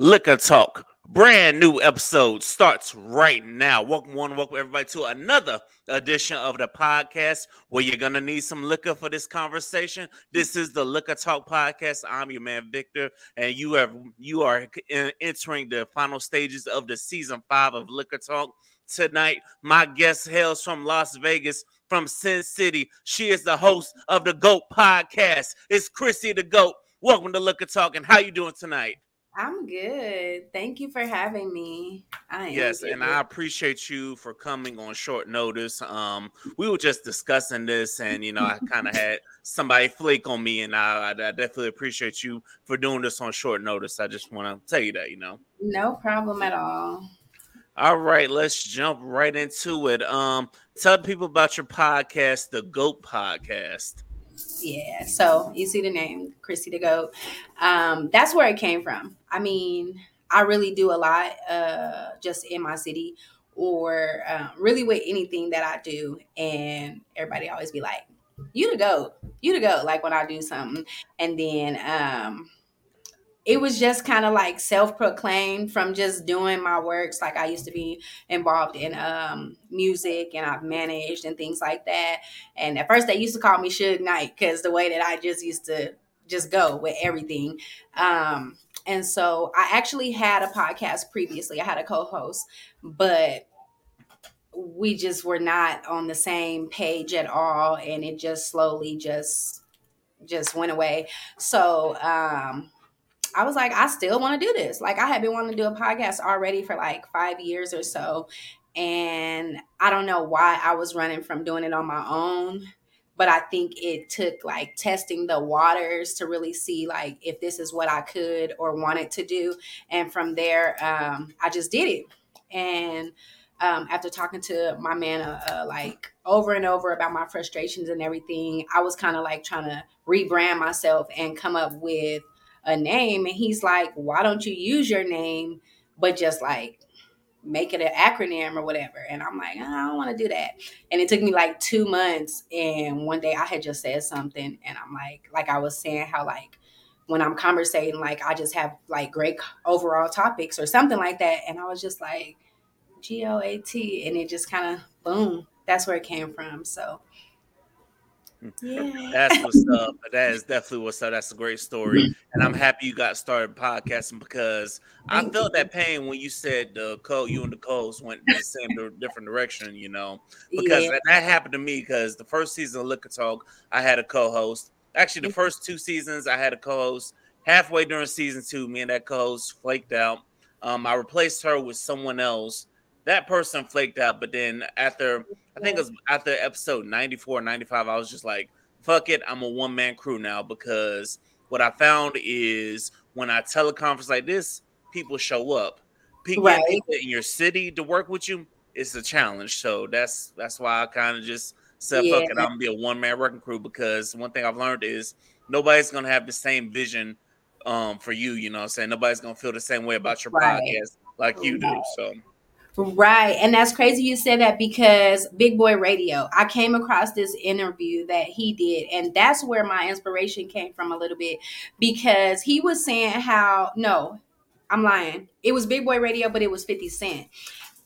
Liquor Talk, brand new episode starts right now. Welcome, one, welcome everybody to another edition of the podcast where you're gonna need some liquor for this conversation. This is the Liquor Talk podcast. I'm your man Victor, and you have you are uh, entering the final stages of the season five of Liquor Talk. Tonight, my guest hails from Las Vegas, from Sin City. She is the host of the GOAT podcast. It's Krissie the GOAT. Welcome to Liquor Talk, and how you doing tonight? I'm good. Thank you for having me. I yes, and I appreciate you for coming on short notice. Um, we were just discussing this, and you know, I kind of had somebody flake on me, and I, I, definitely appreciate you for doing this on short notice. I just want to tell you that, you know, no problem at all. All right, let's jump right into it. Um, tell people about your podcast, the Goat Podcast. Yeah. So you see the name, Krissie the Goat. Um, that's where it came from. I mean, I really do a lot uh, just in my city or uh, really with anything that I do. And everybody always be like, you to go, you to go, like when I do something. And then um, it was just kind of like self-proclaimed from just doing my works like i used to be involved in um, music and i've managed and things like that and at first they used to call me Suge Knight because the way that i just used to just go with everything um, and so i actually had a podcast previously i had a co-host but we just were not on the same page at all and it just slowly just just went away so um I was like, I still want to do this. Like, I had been wanting to do a podcast already for like five years or so. And I don't know why I was running from doing it on my own. But I think it took like testing the waters to really see like if this is what I could or wanted to do. And from there, um, I just did it. And um, after talking to my man uh, uh, like over and over about my frustrations and everything, I was kind of like trying to rebrand myself and come up with a name and he's like why don't you use your name but just like make it an acronym or whatever. And i'm like ah, i don't want to do that. And it took me like two months and one day i had just said something and i'm like like i was saying how like when i'm conversating like i just have like great overall topics or something like that and i was just like g-o-a-t and it just kind of boom that's where it came from. So yeah. That's what's up. That is definitely what's up. That's a great story. And I'm happy you got started podcasting because I felt that pain when you said the co you and the co-host went in the same different direction, you know. Because yeah. that, that, happened to me because the first season of Liquor Talk, I had a co-host. Actually, the first two seasons I had a co-host. Halfway during season two, me and that co-host flaked out. Um, I replaced her with someone else. That person flaked out, but then after I think it was after episode 94, 95, I was just like, fuck it, I'm a one man crew now because what I found is when I teleconference like this, people show up. People right. in your city to work with you, it's a challenge. So that's that's why I kind of just said, yeah. fuck it, I'm gonna be a one man working crew because one thing I've learned is nobody's gonna have the same vision um for you, you know what I'm saying? Nobody's gonna feel the same way about your right. podcast like you right. do. So Right. And that's crazy you said that because Big Boy Radio, I came across this interview that he did. And that's where my inspiration came from a little bit because he was saying how, no, I'm lying. It was Big Boy Radio, but it was 50 Cent.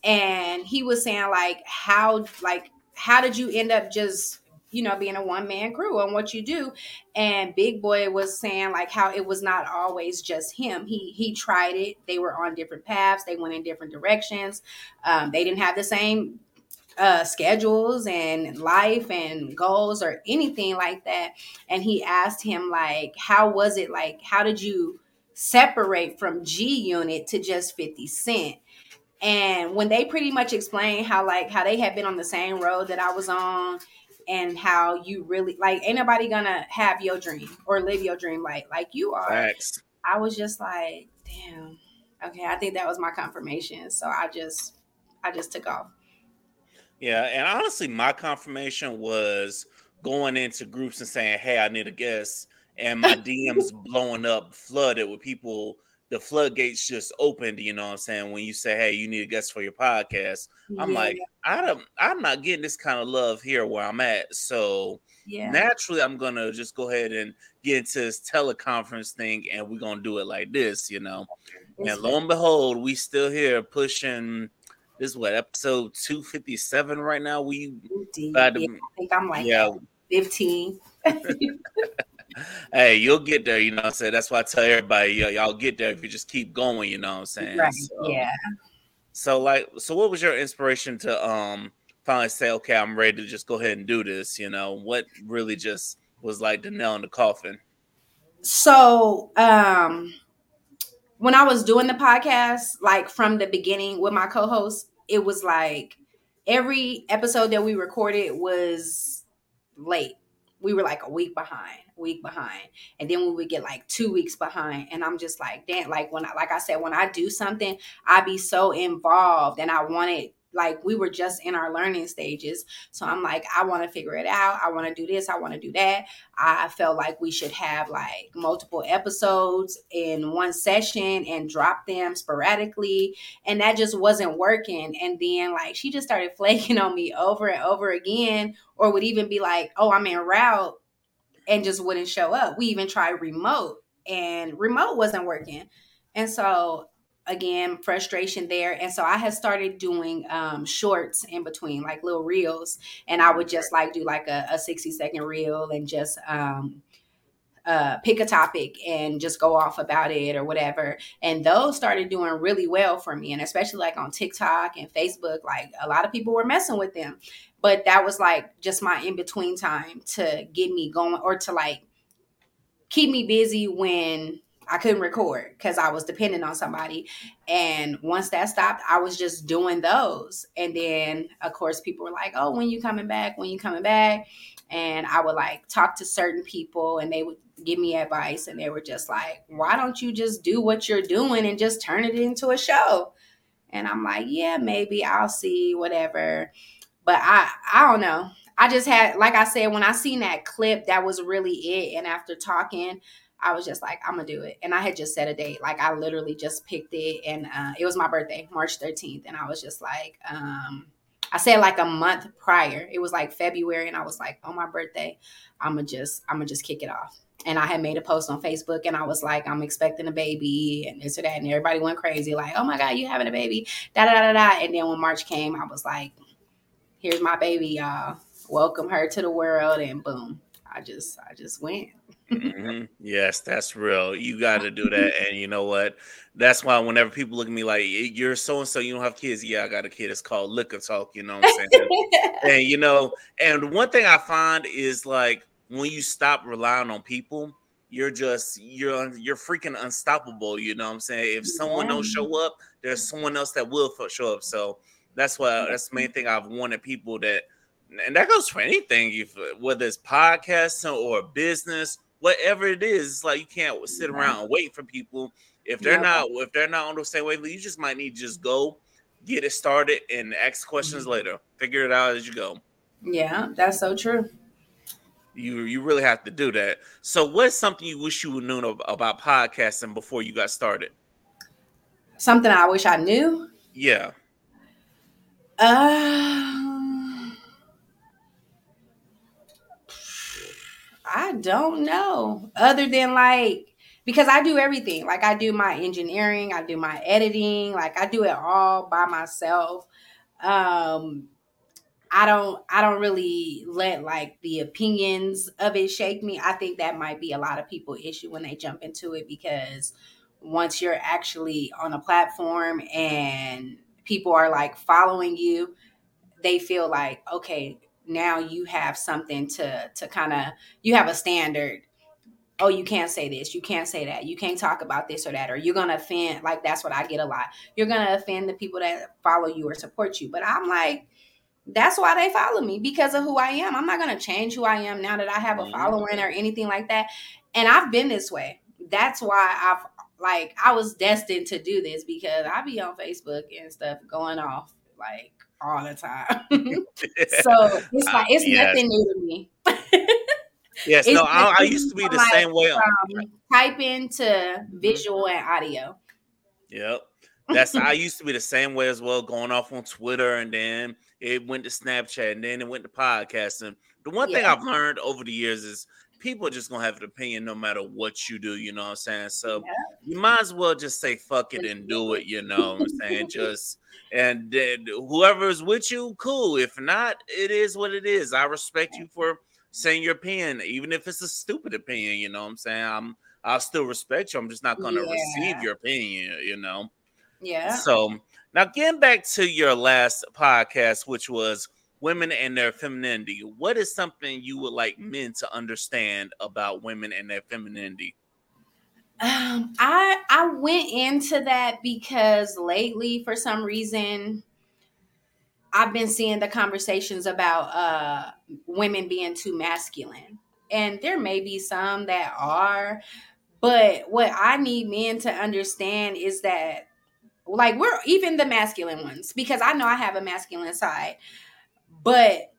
And he was saying, like, how, like, how did you end up just you know, being a one man crew on what you do. And Big Boy was saying like how it was not always just him. He he tried it. They were on different paths. They went in different directions. Um, they didn't have the same uh, schedules and life and goals or anything like that. And he asked him like, how was it like? How did you separate from G Unit to just Fifty Cent? And when they pretty much explained how like how they had been on the same road that I was on and how you really like ain't nobody gonna have your dream or live your dream like like you are. Facts. I was just like, damn. Okay, I think that was my confirmation. So I just I just took off. Yeah, and honestly, my confirmation was going into groups and saying, "Hey, I need a guest," and my DMs blowing up, flooded with people the floodgates just opened, you know what I'm saying? When you say, Hey, you need a guest for your podcast, I'm like, I don't I'm not getting this kind of love here where I'm at. So yeah. naturally I'm gonna just go ahead and get into this teleconference thing and we're gonna do it like this, you know. and lo and behold, we still here pushing this is what episode 257 right now. We yeah, I think I'm like yeah. 15. hey, you'll get there, you know what I'm saying? That's why I tell everybody, y'all get there if you just keep going, you know what I'm saying? Right. So, yeah. So like so what was your inspiration to um finally say, okay, I'm ready to just go ahead and do this, you know? What really just was like the nail in the coffin? So um when I was doing the podcast, like from the beginning with my co-host, it was like every episode that we recorded was late. We were like a week behind, week behind. And then we would get like two weeks behind. And I'm just like, damn, like when I like I said, when I do something, I be so involved and I want it like we were just in our learning stages. So I'm like, I want to figure it out. I want to do this. I want to do that. I felt like we should have like multiple episodes in one session and drop them sporadically. And that just wasn't working. And then like she just started flaking on me over and over again, or would even be like, oh, I'm in route and just wouldn't show up. We even tried remote and remote wasn't working. And so again frustration there. And so i had started doing um, shorts in between like little reels. And i would just like do like a, a 60 second reel and just um, uh, pick a topic and just go off about it or whatever. And those started doing really well for me. And especially like on tiktok and facebook like a lot of people were messing with them but that was like just my in between time to get me going or to like keep me busy when I couldn't record because I was dependent on somebody. And once that stopped, I was just doing those. And then, of course, people were like, oh, when you coming back? When you coming back? And I would like talk to certain people and they would give me advice. And they were just like, why don't you just do what you're doing and just turn it into a show? And I'm like, yeah, maybe I'll see, whatever. But I, I don't know. I just had, like I said, when I seen that clip, that was really it. And after talking, I was just like, I'm gonna do it. And I had just set a date. Like I literally just picked it and uh, it was my birthday, March 13th. And I was just like, um, I said like a month prior. It was like February, and I was like, on my birthday, I'ma just I'ma just kick it off. And I had made a post on Facebook and I was like, I'm expecting a baby and this or that. And everybody went crazy, like, oh my God, you having a baby. Da da da da. And then when March came, I was like, here's my baby, y'all. Welcome her to the world. And boom. I just I just went. mm-hmm. Yes, that's real. You got to do that, and you know what? That's why whenever people look at me like you're so and so, you don't have kids. Yeah, I got a kid. It's called liquor talk. You know what I'm saying? and you know, and one thing I find is like when you stop relying on people, you're just you're you're freaking unstoppable. You know what I'm saying? If someone don't show up, there's someone else that will show up. So that's why that's the main thing I've wanted people that and that goes for anything, if, whether it's podcasting or business, whatever it is. It's like you can't sit around and wait for people if they're yeah. not if they're not on the same way. You just might need to just go get it started and ask questions mm-hmm. later. Figure it out as you go. Yeah, that's so true. You you really have to do that. So, what's something you wish you would know about podcasting before you got started? Something I wish I knew. Yeah. Uh I don't know. Other than like because I do everything. Like I do my engineering, I do my editing, like I do it all by myself. Um I don't I don't really let like the opinions of it shake me. I think that might be a lot of people issue when they jump into it because once you're actually on a platform and people are like following you, they feel like okay, now you have something to to kind of you have a standard. Oh you can't say this you can't say that you can't talk about this or that or you're gonna offend like that's what i get a lot. You're gonna offend the people that follow you or support you but i'm like that's why they follow me because of who i am. I'm not gonna change who i am now that i have a mm-hmm. following or anything like that. And i've been this way. That's why i've like i was destined to do this because i be on facebook and stuff going off like all the time. so it's like it's nothing new to me. Yes, it's no, I, I, used to be the like, same way. Um, type into mm-hmm. visual and audio. Yep. That's I used to be the same way as well, going off on Twitter and then it went to Snapchat and then it went to podcasting. The one yeah. thing I've learned over the years is people are just gonna have an opinion no matter what you do, you know what I'm saying? So yeah. you might as well just say fuck it and do it, you know what I'm saying? just and then whoever is with you, cool. If not, it is what it is. I respect you for saying your opinion, even if it's a stupid opinion, you know what I'm saying? I'm I'll still respect you. I'm just not gonna yeah. receive your opinion, you know. Yeah. So now getting back to your last podcast, which was women and their femininity. What is something you would like men to understand about women and their femininity? Um, I I went into that because lately, for some reason, I've been seeing the conversations about uh, women being too masculine, and there may be some that are, but what I need men to understand is that, like, we're even the masculine ones because I know I have a masculine side but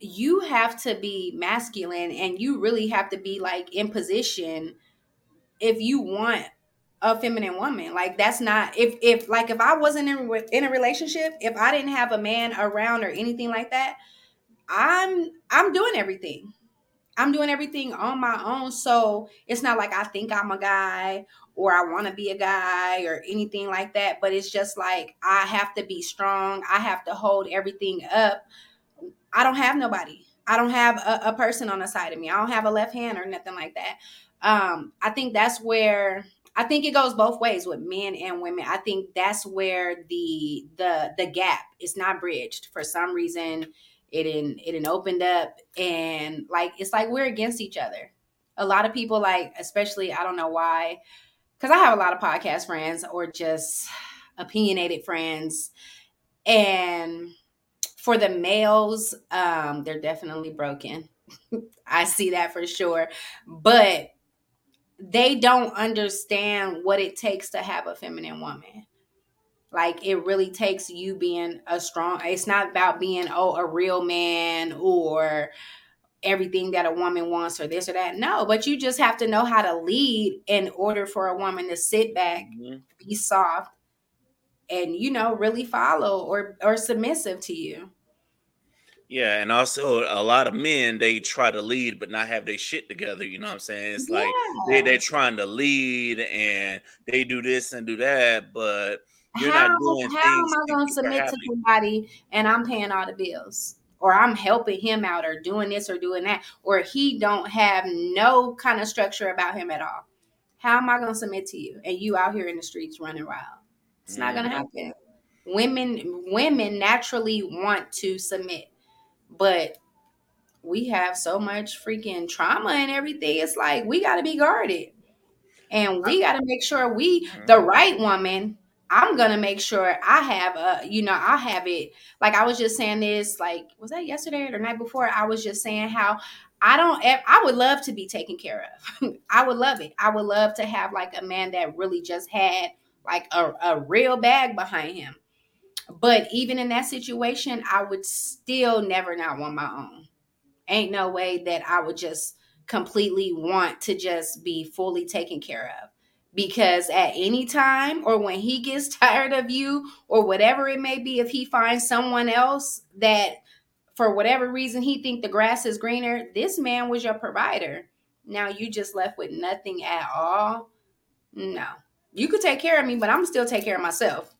you have to be masculine and you really have to be like in position if you want a feminine woman. Like that's not if if like if i wasn't in, in a relationship if i didn't have a man around or anything like that i'm i'm doing everything. I'm doing everything on my own. So it's not like i think i'm a guy or i want to be a guy or anything like that but it's just like i have to be strong. I have to hold everything up I don't have nobody. I don't have a, a, person on the side of me. I don't have a left hand or nothing like that. Um, I think that's where I think it goes both ways with men and women. I think that's where the the the gap is not bridged for some reason. It in it in opened up and like it's like we're against each other. A lot of people like, especially I don't know why, because I have a lot of podcast friends or just opinionated friends, and for the males, um, they're definitely broken. I see that for sure. But they don't understand what it takes to have a feminine woman. Like it really takes you being a strong it's not about being oh a real man or everything that a woman wants or this or that. No, but you just have to know how to lead in order for a woman to sit back, mm-hmm. be soft, and you know really follow or or submissive to you. Yeah and also a lot of men they try to lead but not have their shit together you know what i'm saying? It's like they, they're trying to lead and they do this and do that but you're how, not doing how am i going to submit to somebody and i'm paying all the bills? Or i'm helping him out or doing this or doing that or he don't have no kind of structure about him at all. How am i going to submit to you? And you out here in the streets running wild it's not going to mm-hmm. happen. Women women naturally want to submit, but we have so much freaking trauma and everything. It's like we got to be guarded. And we got to make sure we mm-hmm. the right woman I'm gonna make sure I have a, you know, I have it. Like I was just saying this, like was that yesterday or the night before? I was just saying how I don't. I would love to be taken care of. I would love it. I would love to have like a man that really just had like a, a real bag behind him. But even in that situation, I would still never not want my own. Ain't no way that I would just completely want to just be fully taken care of. Because at any time or when he gets tired of you or whatever it may be, if he finds someone else that for whatever reason he think the grass is greener, this man was your provider. Now you just left with nothing at all. No, you could take care of me, but I'm still take care of myself.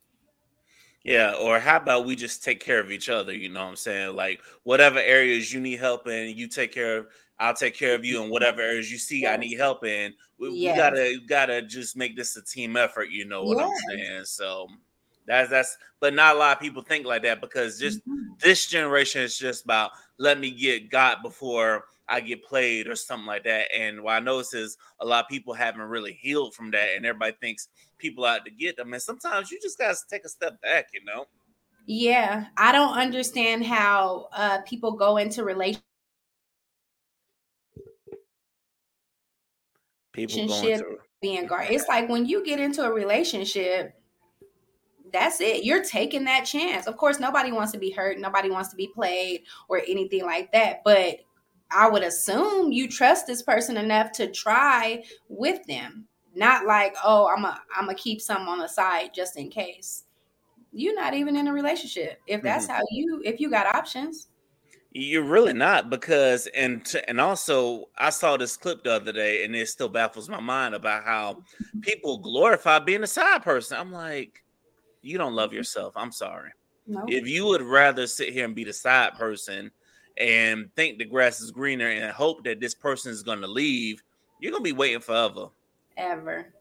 Yeah, or how about we just take care of each other? You know what I'm saying? Like whatever areas you need help in, you take care of. I'll take care of you in whatever areas you see I need help in. We, yes. we gotta gotta just make this a team effort. You know what yes. I'm saying? So that's that's. But not a lot of people think like that because just mm-hmm. this generation is just about let me get got before I get played or something like that. And what I notice is a lot of people haven't really healed from that, and everybody thinks people out to get them. And sometimes you just gotta take a step back, you know. Yeah, I don't understand how uh, people go into relationships. People relationship being guard. It's like when you get into a relationship, that's it. You're taking that chance. Of course, nobody wants to be hurt. Nobody wants to be played or anything like that. But I would assume you trust this person enough to try with them. Not like, oh, I'm a I'm gonna keep some on the side just in case. You're not even in a relationship. If that's mm-hmm. how you if you got options. You're really not because and t- and also I saw this clip the other day and it still baffles my mind about how people glorify being a side person. I'm like, you don't love mm-hmm. yourself. I'm sorry. No. If you would rather sit here and be the side person and think the grass is greener and hope that this person is going to leave, you're going to be waiting forever. Ever.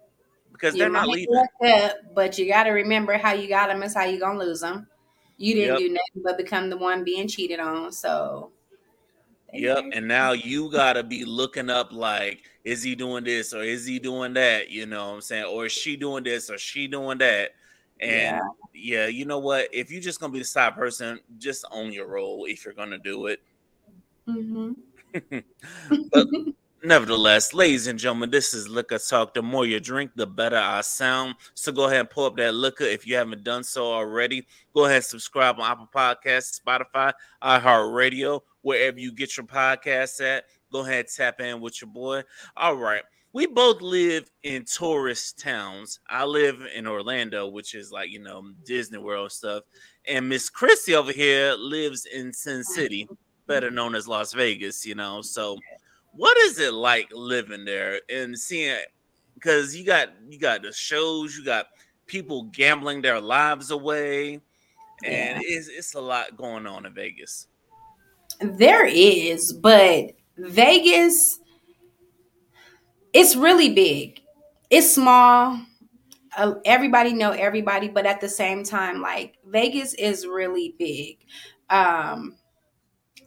Because you they're not leaving. Up, but you got to remember how you got them is how you're going to lose them. You didn't yep. do nothing but become the one being cheated on. So. Yep. And now you got to be looking up like, is he doing this or is he doing that? You know what I'm saying? Or is she doing this or she doing that? And yeah. yeah, you know what? If you're just gonna be the side person, just own your role if you're gonna do it. Mm-hmm. but nevertheless, ladies and gentlemen, this is Liquor Talk. The more you drink, the better I sound. So go ahead and pull up that liquor if you haven't done so already. Go ahead and subscribe on Apple Podcasts, Spotify, iHeartRadio, wherever you get your podcasts at. Go ahead, tap in with your boy. All right we both live in tourist towns. I live in Orlando, which is like, you know, Disney World stuff. And Miss Krissie over here lives in Sin City, better mm-hmm. known as Las Vegas, you know. So what is it like living there and seeing because you got you got the shows, you got people gambling their lives away, and yeah. it's it's a lot going on in Vegas. There is, but Vegas it's really big. It's small. Uh, everybody know everybody, but at the same time, like Vegas is really big. Um,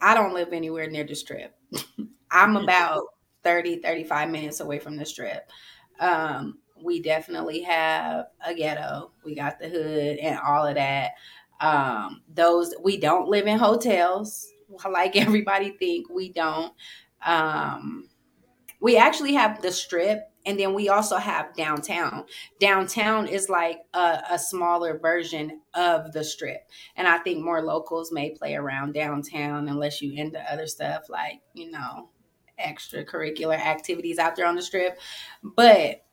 I don't live anywhere near the strip. I'm about 30, 35 minutes away from the strip. Um, we definitely have a ghetto. We got the hood and all of that. Um, those we don't live in hotels like everybody think we don't. Um, we actually have the strip and then we also have downtown. Downtown is like a, a, smaller version of the strip and i think more locals may play around downtown unless you into other stuff like you know extracurricular activities out there on the strip. But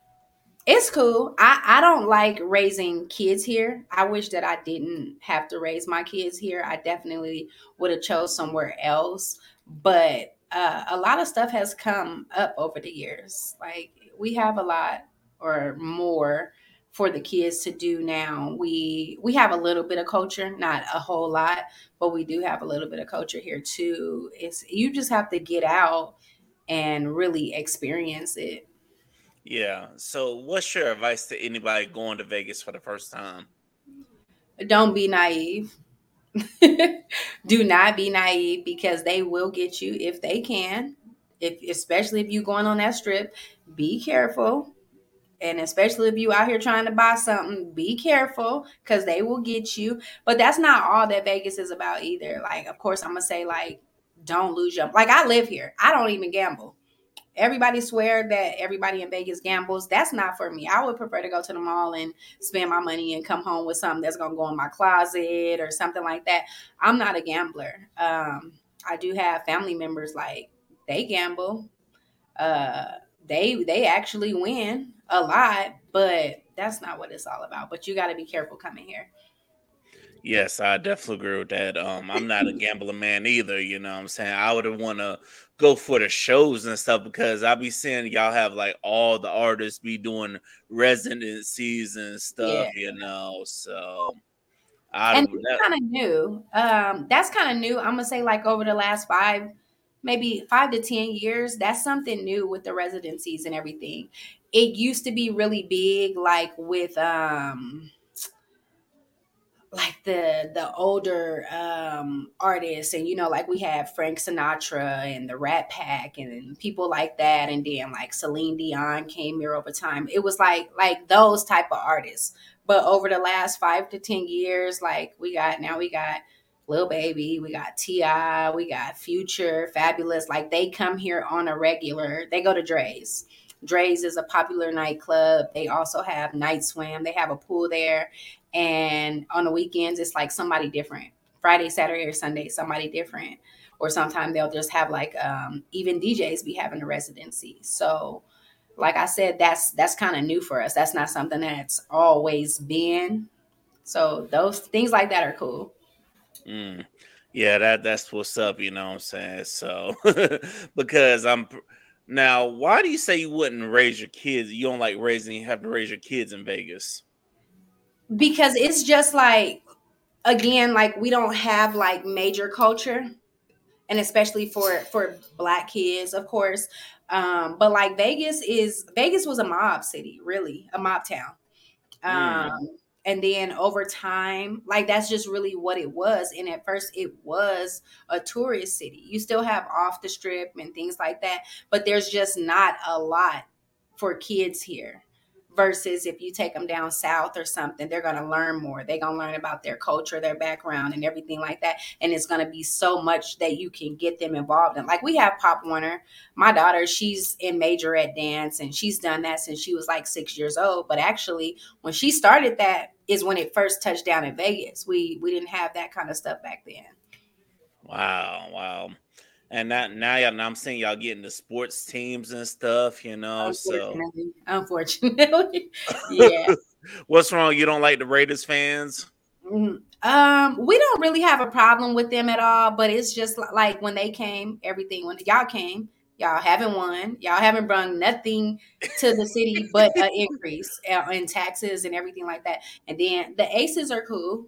it's cool. I i don't like raising kids here. I wish that i didn't have to raise my kids here. I definitely would have chose somewhere else but uh, a lot of stuff has come up over the years. Like we have a lot or more for the kids to do now. We we have a little bit of culture, not a whole lot, but we do have a little bit of culture here too. It's you just have to get out and really experience it. Yeah. So what's your advice to anybody going to Vegas for the first time? Don't be naive. do not be naive because they will get you if they can. If especially if you going on that strip, be careful. And especially if you out here trying to buy something, be careful because they will get you. But that's not all that Vegas is about either. Like, of course, I'm gonna say like, don't lose your like. I live here. I don't even gamble everybody swear that everybody in Vegas gambles. That's not for me. I would prefer to go to the mall and spend my money and come home with something that's gonna go in my closet or something like that. I'm not a gambler. Um, I do have family members like they gamble. Uh, they they actually win a lot, but that's not what it's all about. But you got to be careful coming here. Yes, I definitely agree with that. Um, I'm not a gambling man either. You know what I'm saying? I would want to go for the shows and stuff because I be seeing y'all have like all the artists be doing residencies and stuff, yeah. you know. So I and that's kind of new. Um, that's kind of new. I'm gonna say like over the last five, maybe five to ten years, that's something new with the residencies and everything. It used to be really big, like with um like the the older um artists and you know like we have Frank Sinatra and the Rat Pack and people like that and then like Celine Dion came here over time it was like like those type of artists but over the last 5 to 10 years like we got now we got Lil Baby, we got T.I., we got Future, Fabolous. Like they come here on a regular. They go to Drai's. Drai's is a popular nightclub. They also have night swim. They have a pool there. And on the weekends, it's like somebody different. Friday, Saturday, or Sunday, somebody different. or sometimes they'll just have like um, even DJs be having a residency. So, like I said, that's that's kind of new for us. That's not something that's always been. So those things like that are cool. Mm. Yeah, that that's what's up. You know what I'm saying? So because I'm now, why do you say you wouldn't raise your kids? You don't like raising, you have to raise your kids in Vegas. Because it's just like, again, like we don't have like major culture, and especially for for black kids, of course. Um, but like Vegas is Vegas was a mob city, really a mob town. Mm. Um, mm and then over time like that's just really what it was and at first it was a tourist city you still have off the strip and things like that but there's just not a lot for kids here versus if you take them down south or something they're going to learn more. They're going to learn about their culture their background and everything like that. And it's going to be so much that you can get them involved in. Like we have pop warner. My daughter she's in majorette dance and she's done that since she was like six years old. But actually when she started that is when it first touched down in vegas. We we didn't have that kind of stuff back then. Wow wow and that now, y'all, now I'm seeing y'all getting the sports teams and stuff, you know. Unfortunately, so unfortunately, yeah. What's wrong? You don't like the Raiders fans? Mm-hmm. Um, we don't really have a problem with them at all, but it's just like when they came, everything when y'all came, y'all haven't won, y'all haven't brought nothing to the city but an increase uh, in taxes and everything like that. And then the Aces are cool.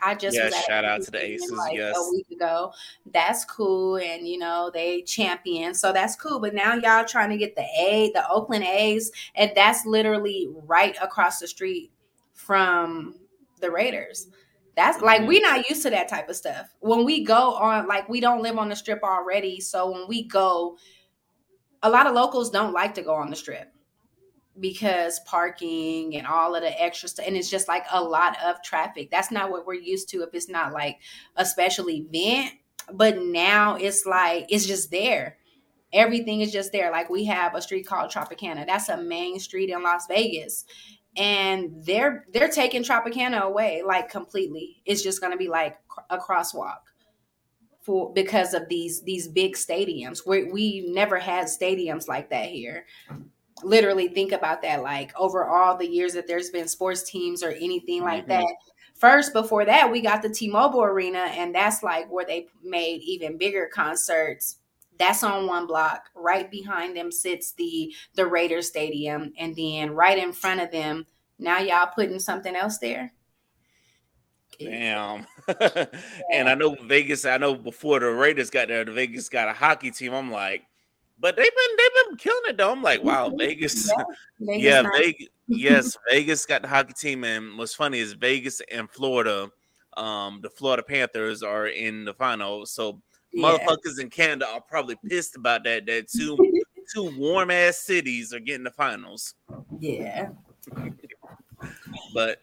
I just yeah, shout out to the Aces. Like yes, a week ago. That's cool, and you know they champion, so that's cool. But now y'all trying to get the A, the Oakland A's, and that's literally right across the street from the Raiders. That's like mm-hmm. we're not used to that type of stuff. When we go on, like we don't live on the strip already, so when we go, a lot of locals don't like to go on the strip because parking and all of the extra stuff and it's just like a lot of traffic. That's not what we're used to if it's not like a special event but now it's like it's just there. Everything is just there. Like we have a street called tropicana. That's a main street in las vegas and they're they're taking tropicana away like completely. It's just going to be like a crosswalk for because of these these big stadiums. We we never had stadiums like that here literally think about that like over all the years that there's been sports teams or anything like mm-hmm. that first before that we got the t-mobile arena and that's like where they made even bigger concerts that's on one block right behind them sits the the raider stadium and then right in front of them now y'all putting something else there Damn. and I know Vegas, I know before the Raiders got there, the Vegas got a hockey team. I'm like, but they've been they've been killing it though. I'm like, wow. Vegas, yeah, Vegas yeah Vegas, yes, Vegas got the hockey team, and what's funny is Vegas and Florida, um, the Florida Panthers are in the final. So yeah. motherfuckers in Canada are probably pissed about that. That two two warm ass cities are getting the finals. Yeah, but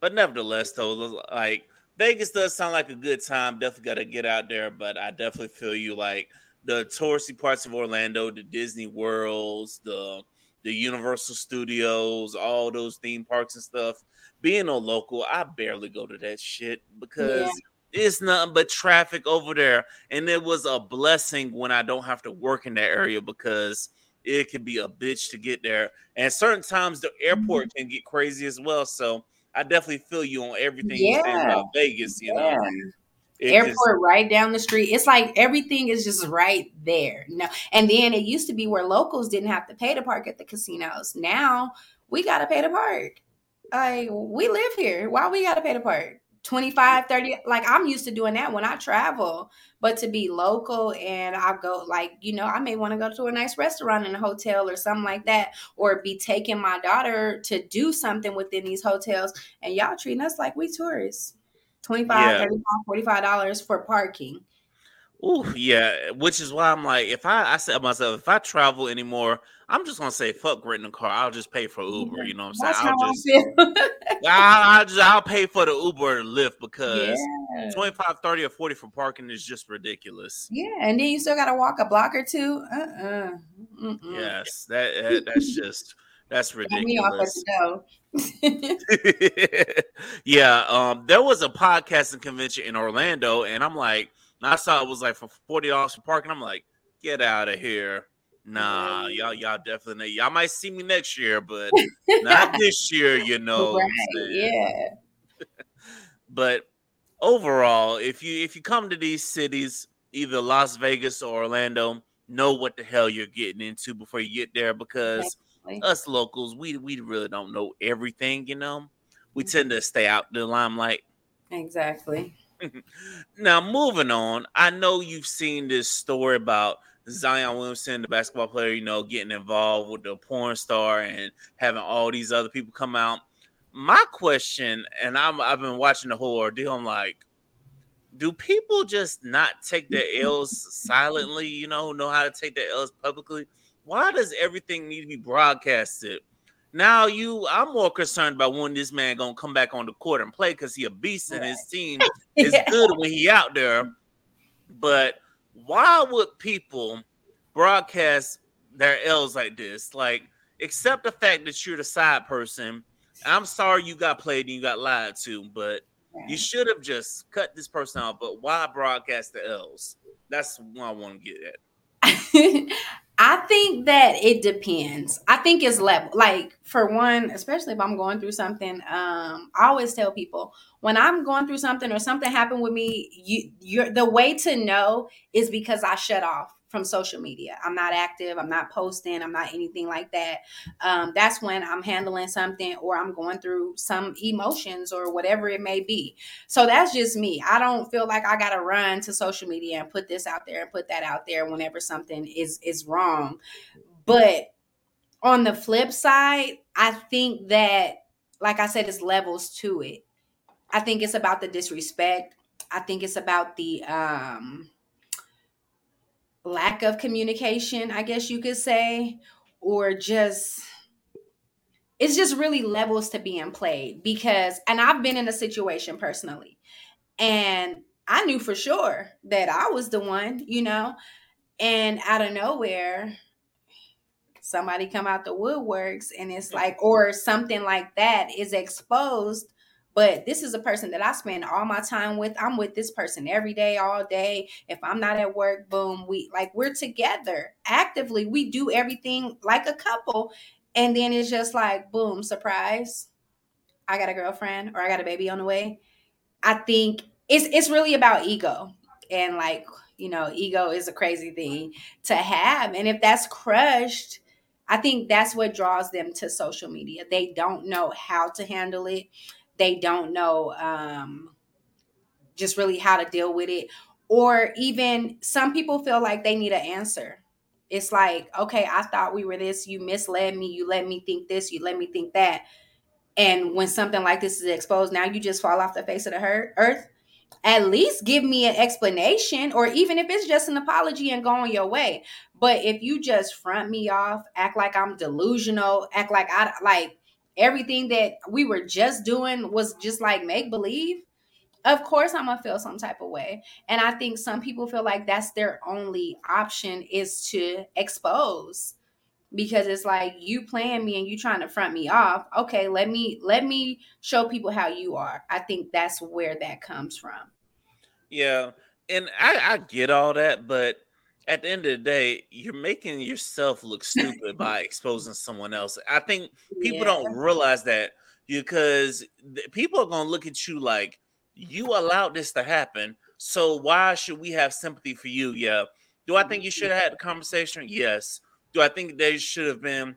but nevertheless, though, like Vegas does sound like a good time. Definitely got to get out there, but I definitely feel you like the touristy parts of Orlando, the Disney Worlds, the the Universal Studios, all those theme parks and stuff. Being a local, I barely go to that shit because yeah. it's nothing but traffic over there. And it was a blessing when I don't have to work in that area because it can be a bitch to get there. And certain times the airport mm-hmm. can get crazy as well. So I definitely feel you on everything yeah. you say about Vegas, you yeah. know. It airport just, right down the street. It's like everything is just right there. No, and then it used to be where locals didn't have to pay to park at the casinos. Now we got to pay to park. Like we live here. Why we got to pay to park? 25 30 like i'm used to doing that when i travel but to be local and i go like you know i may want to go to a nice restaurant in a hotel or something like that or be taking my daughter to do something within these hotels and y'all treating us like we tourists 25 yeah. 35 45 dollars for parking Ooh, yeah, which is why I'm like, if I I said myself, if I travel anymore, I'm just gonna say fuck renting a car. I'll just pay for Uber. You know what I'm saying? I'll just, I'll, I'll, just I'll pay for the Uber and Lyft because yeah. 25, 30, or 40 for parking is just ridiculous. Yeah, and then you still gotta walk a block or two. Uh uh Yes, that, that that's just that's ridiculous. yeah, um, there was a podcasting convention in Orlando, and I'm like, And I saw it was like for forty dollars for parking. I'm like, get out of here. Nah, y'all, y'all definitely y'all might see me next year, but not this year, you know. Right, yeah. but overall, if you if you come to these cities, either Las Vegas or Orlando, know what the hell you're getting into before you get there because Us locals, we we really don't know everything, you know. We mm-hmm. tend to stay out the limelight. Exactly. now moving on, I know you've seen this story about Zion Williamson, the basketball player, you know, getting involved with the porn star and having all these other people come out. My question, and I'm I've been watching the whole ordeal. I'm like, do people just not take their L's silently? You know, know how to take their L's publicly? Why does everything need to be broadcasted? Now you, I'm more concerned about when this man gonna come back on the court and play because he a beast and his team is yeah. good when he out there. But why would people broadcast their L's like this? Like, accept the fact that you're the side person. I'm sorry you got played and you got lied to, but you should have just cut this person out. But why broadcast the L's? That's what I want to get at. I think that it depends. I think it's level. Like for one, especially if I'm going through something, um, I always tell people when I'm going through something or something happened with me, you you're the way to know is because I shut off from social media. I'm not active. I'm not posting. I'm not anything like that. Um, that's when I'm handling something or I'm going through some emotions or whatever it may be. So that's just me. I don't feel like I got to run to social media and put this out there and put that out there whenever something is is wrong. But on the flip side, I think that, like I said, it's levels to it. I think it's about the disrespect. I think it's about the um lack of communication, I guess you could say, or just it's just really levels to being played because and I've been in a situation personally and I knew for sure that I was the one, you know, and out of nowhere somebody come out the woodworks and it's like or something like that is exposed but this is a person that I spend all my time with. I'm with this person every day, all day. If I'm not at work, boom, we like we're together actively. We do everything like a couple. And then it's just like, boom, surprise. I got a girlfriend or I got a baby on the way. I think it's it's really about ego. And like, you know, ego is a crazy thing to have. And if that's crushed, I think that's what draws them to social media. They don't know how to handle it they don't know um, just really how to deal with it. Or even some people feel like they need an answer. It's like, okay, I thought we were this. You misled me. You let me think this. You let me think that. And when something like this is exposed, now you just fall off the face of the earth. At least give me an explanation, or even if it's just an apology and going your way. But if you just front me off, act like I'm delusional, act like I like everything that we were just doing was just like make believe, of course I'm gonna feel some type of way. And I think some people feel like that's their only option is to expose because it's like you playing me and you trying to front me off. Okay, let me let me show people how you are. I think that's where that comes from. Yeah, and I, I get all that, but at the end of the day, you're making yourself look stupid by exposing someone else. I think people yeah. don't realize that because people are going to look at you like you allowed this to happen. So why should we have sympathy for you? Yeah. Do I think you should have had the conversation? Yes. Do I think there should have been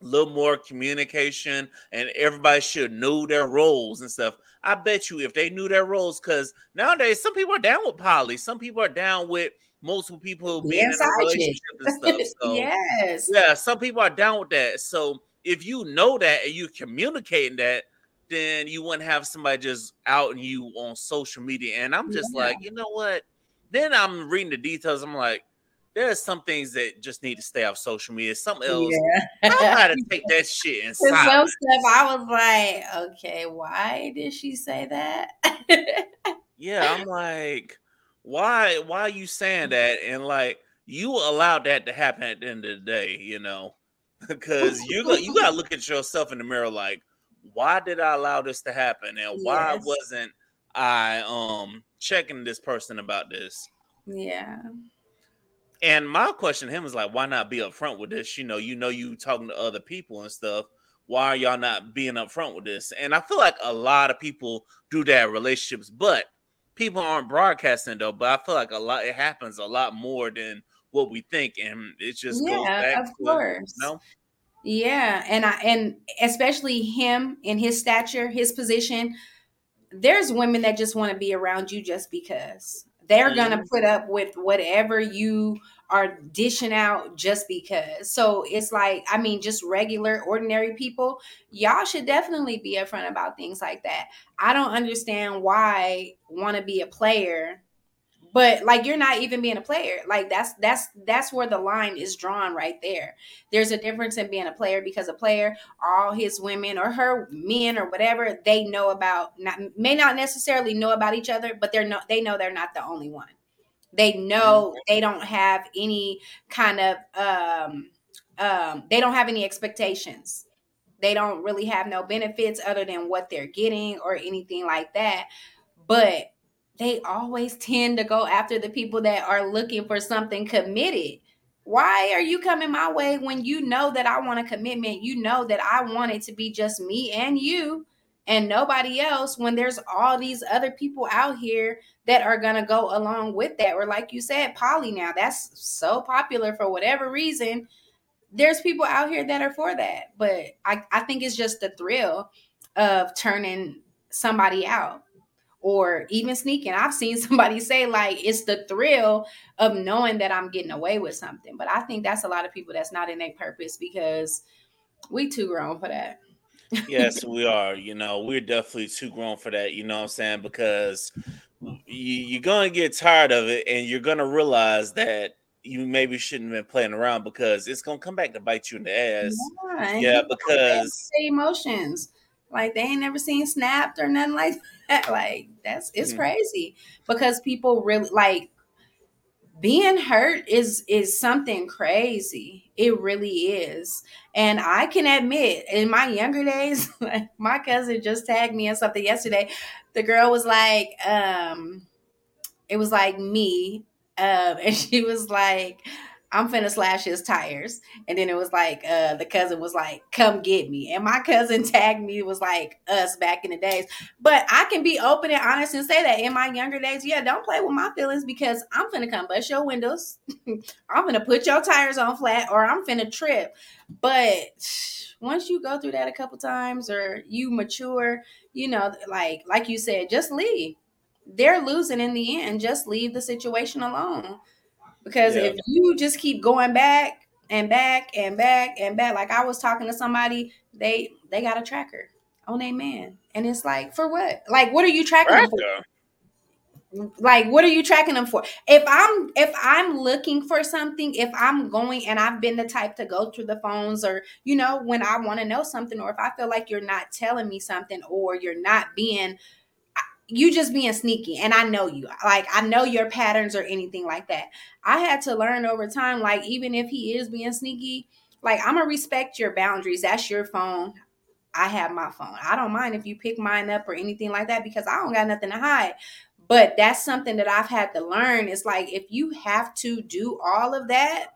a little more communication and everybody should know their roles and stuff? I bet you if they knew their roles, because nowadays some people are down with poly, some people are down with multiple people being yes, in a relationship and stuff. So yes. Yeah, some people are down with that. So if you know that and you're communicating that, then you wouldn't have somebody just outing you on social media. And I'm just yeah. like, you know what? Then I'm reading the details. I'm like, there's some things that just need to stay off social media. Something else, yeah. I got to take that shit and some stuff. I was like, okay, why did she say that? yeah, I'm like, why why are you saying that and like you allowed that to happen at the end of the day you know because you got you got to look at yourself in the mirror like why did i allow this to happen and why yes. wasn't I um checking this person about this. Yeah. And my question to him is like, why not be upfront with this? You know, you know you talking to other people and stuff. Why are y'all not being upfront with this? And I feel like a lot of people do that in relationships, but people aren't broadcasting though. But I feel like a lot it happens a lot more than what we think, and it just yeah, goes back of to, course. You know? Yeah, and I and especially him in his stature, his position. There's women that just want to be around you just because they're gonna Mhm. put up with whatever you are dishing out just because. So it's like, I mean, just regular, ordinary people, y'all should definitely be upfront about things like that. I don't understand why want to be a player but like you're not even being a player like that's that's that's where the line is drawn right there there's a difference in being a player because a player all his women or her men or whatever they know about not may not necessarily know about each other but they're not they know they're not the only one they know they don't have any kind of um um they don't have any expectations they don't really have no benefits other than what they're getting or anything like that but they always tend to go after the people that are looking for something committed. Why are you coming my way when you know that I want a commitment? You know that I want it to be just me and you and nobody else when there's all these other people out here that are going to go along with that. Or, like you said, poly now, that's so popular for whatever reason. There's people out here that are for that. But I, I think it's just the thrill of turning somebody out or even sneaking. I've seen somebody say like it's the thrill of knowing that I'm getting away with something. But I think that's a lot of people that's not in their purpose because we too grown for that. Yes, we are. You know, we're definitely too grown for that. You know what I'm saying? Because you, you're gonna get tired of it, and you're gonna realize that you maybe shouldn't have been playing around because it's gonna come back to bite you in the ass. Yeah, Yeah, because emotions like they ain't never seen snapped or nothing like that. Like that's it's Mhm. crazy because people really like being hurt is is something crazy. It really is. And I can admit in my younger days, like my cousin just tagged me in something yesterday. The girl was like, um, it was like me. Um, and she was like, I'm finna slash his tires. And then it was like, uh, the cousin was like, come get me. And my cousin tagged me, It was like us back in the days. But I can be open and honest and say that in my younger days, yeah, don't play with my feelings because I'm finna come bust your windows. I'm finna put your tires on flat or I'm finna trip. But once you go through that a couple times or you mature, you know, like like you said, just leave. They're losing in the end. Just leave the situation alone. Because Yeah. if you just keep going back and back and back and back, like I was talking to somebody, they they got a tracker on their man. And it's like, for what? Like, what are you tracking them for? Like what are you tracking them for if i'm if i'm looking for something if i'm going and i've been the type to go through the phones or you know when i want to know something or if i feel like you're not telling me something or you're not being you just being sneaky and i know you like i know your patterns or anything like that i had to learn over time like even if he is being sneaky like i'm gonna respect your boundaries that's your phone i have my phone i don't mind if you pick mine up or anything like that because i don't got nothing to hide but that's something that I've had to learn. It's like if you have to do all of that,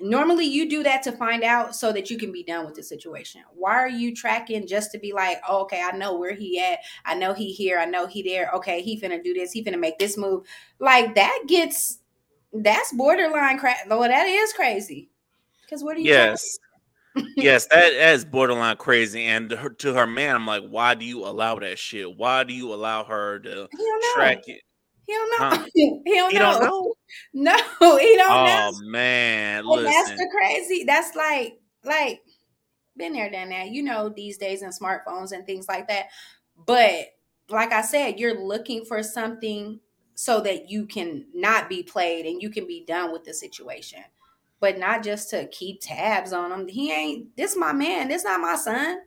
normally you do that to find out so that you can be done with the situation. Why are you tracking just to be like, oh, okay, I know where he at. I know he here. I know he there. Okay, he finna do this. He finna make this move. Like that gets that's borderline cra Well, that is crazy. Because what are you? Yes. yes, that, that is borderline crazy. And to her, to her man, I'm like, why do you allow that shit? Why do you allow her to He don't know. track it? He don't know. Huh? he don't know. don't know? No, he don't oh, know. Oh man, And that's the crazy. That's like like been there, done that. You know, these days and smartphones and things like that. But like I said, you're looking for something so that you can not be played and you can be done with the situation. But not just to keep tabs on him. He ain't this my man. This not my son.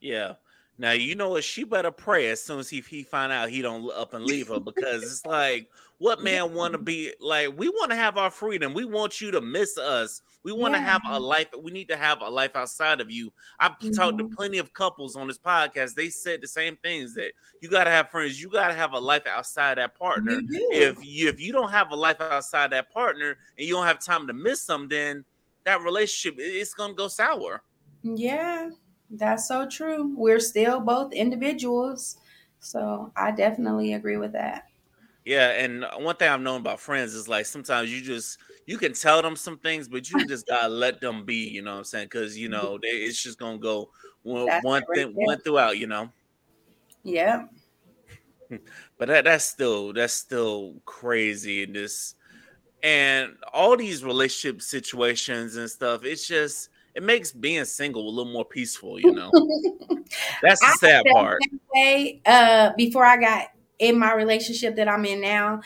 Yeah. Now you know what she better pray as soon as he, he find out he don't up and leave her because it's like what man want to be like we want to have our freedom. We want you to miss us. We want to yeah. have a life. We need to have a life outside of you. I've mm-hmm. talked to mm-hmm. plenty of couples on this podcast. They said the same things that you got to have friends. You got to have a life outside that partner. If you if you don't have a life outside that partner and you don't have time to miss them, then that relationship it's gonna go sour. Yeah, that's so true. We're still both individuals. So I definitely agree with that. Yeah, and one thing I've known about friends is like sometimes you just you can tell them some things, but you just gotta let them be. You know what I'm saying? Because you know they, it's just gonna go one, one thing one throughout. You know. Yeah. but that that's still that's still crazy in this, and all these relationship situations and stuff. It's just it makes being single a little more peaceful, you know. That's the sad part. Way, uh, before I got in my relationship that I'm in now,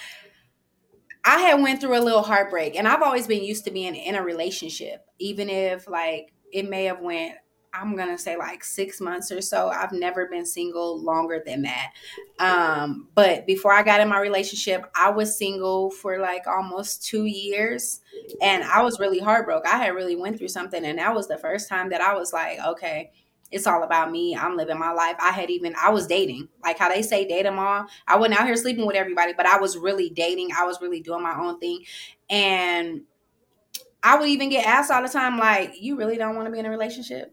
I had went through a little heartbreak, and I've always been used to being in a relationship, even if like it may have went I'm gonna say like six months or so. I've never been single longer than that. Um, but before I got in my relationship, I was single for like almost two years, and I was really heartbroken. I had really went through something, and that was the first time that I was like, okay, it's all about me. I'm living my life. I had even I was dating, like how they say date them all. I wasn't out here sleeping with everybody, but I was really dating. I was really doing my own thing, and I would even get asked all the time, like, you really don't want to be in a relationship?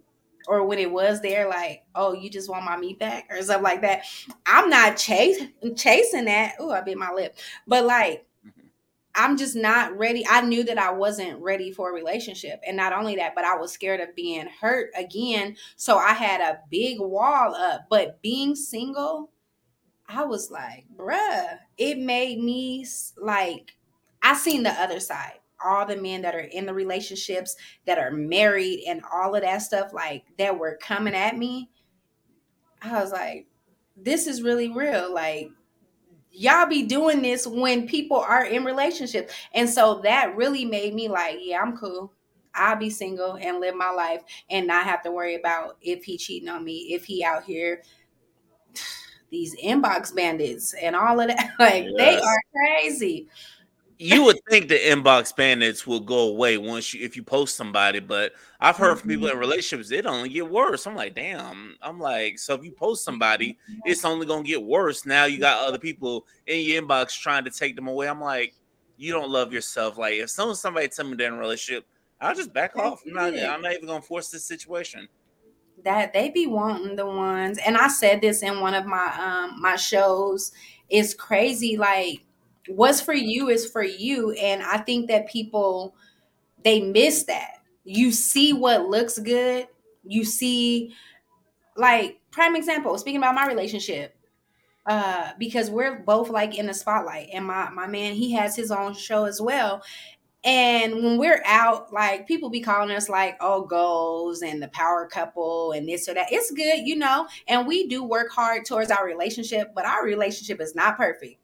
Or when it was there, like, oh, you just want my meat back or something like that. I'm not chase, chasing that. Oh, I bit my lip. But like, mm-hmm. I'm just not ready. I knew that I wasn't ready for a relationship. And not only that, but I was scared of being hurt again. So I had a big wall up. But being single, I was like, bruh, it made me like, I seen the other side all the men that are in the relationships that are married and all of that stuff like that were coming at me i was like this is really real like y'all be doing this when people are in relationships and so that really made me like yeah i'm cool. I'll be single and live my life and not have to worry about if he cheating on me if he out here these inbox bandits and all of that. Like yes. they are crazy you would think the inbox bandits will go away once you if you post somebody, but I've heard mm-hmm. from people mm-hmm. in relationships it only get worse. I'm like, damn. I'm like, so if you post somebody, it's only gonna get worse. Now you got other people in your inbox trying to take them away. I'm like, you don't love yourself. Like if someone somebody tell me they're in a relationship, I'll just back off. I'm not, I'm not even gonna force this situation. That they be wanting the ones, and I said this in one of my um my shows. It's crazy, like what's for you is for you. And i think that people they miss that. You see what looks good. You see like prime example speaking about my relationship uh because we're both like in the spotlight. And my my man he has his own show as well. And when we're out like people be calling us like oh goals and the power couple and this or that. It's good you know. And we do work hard towards our relationship but our relationship is not perfect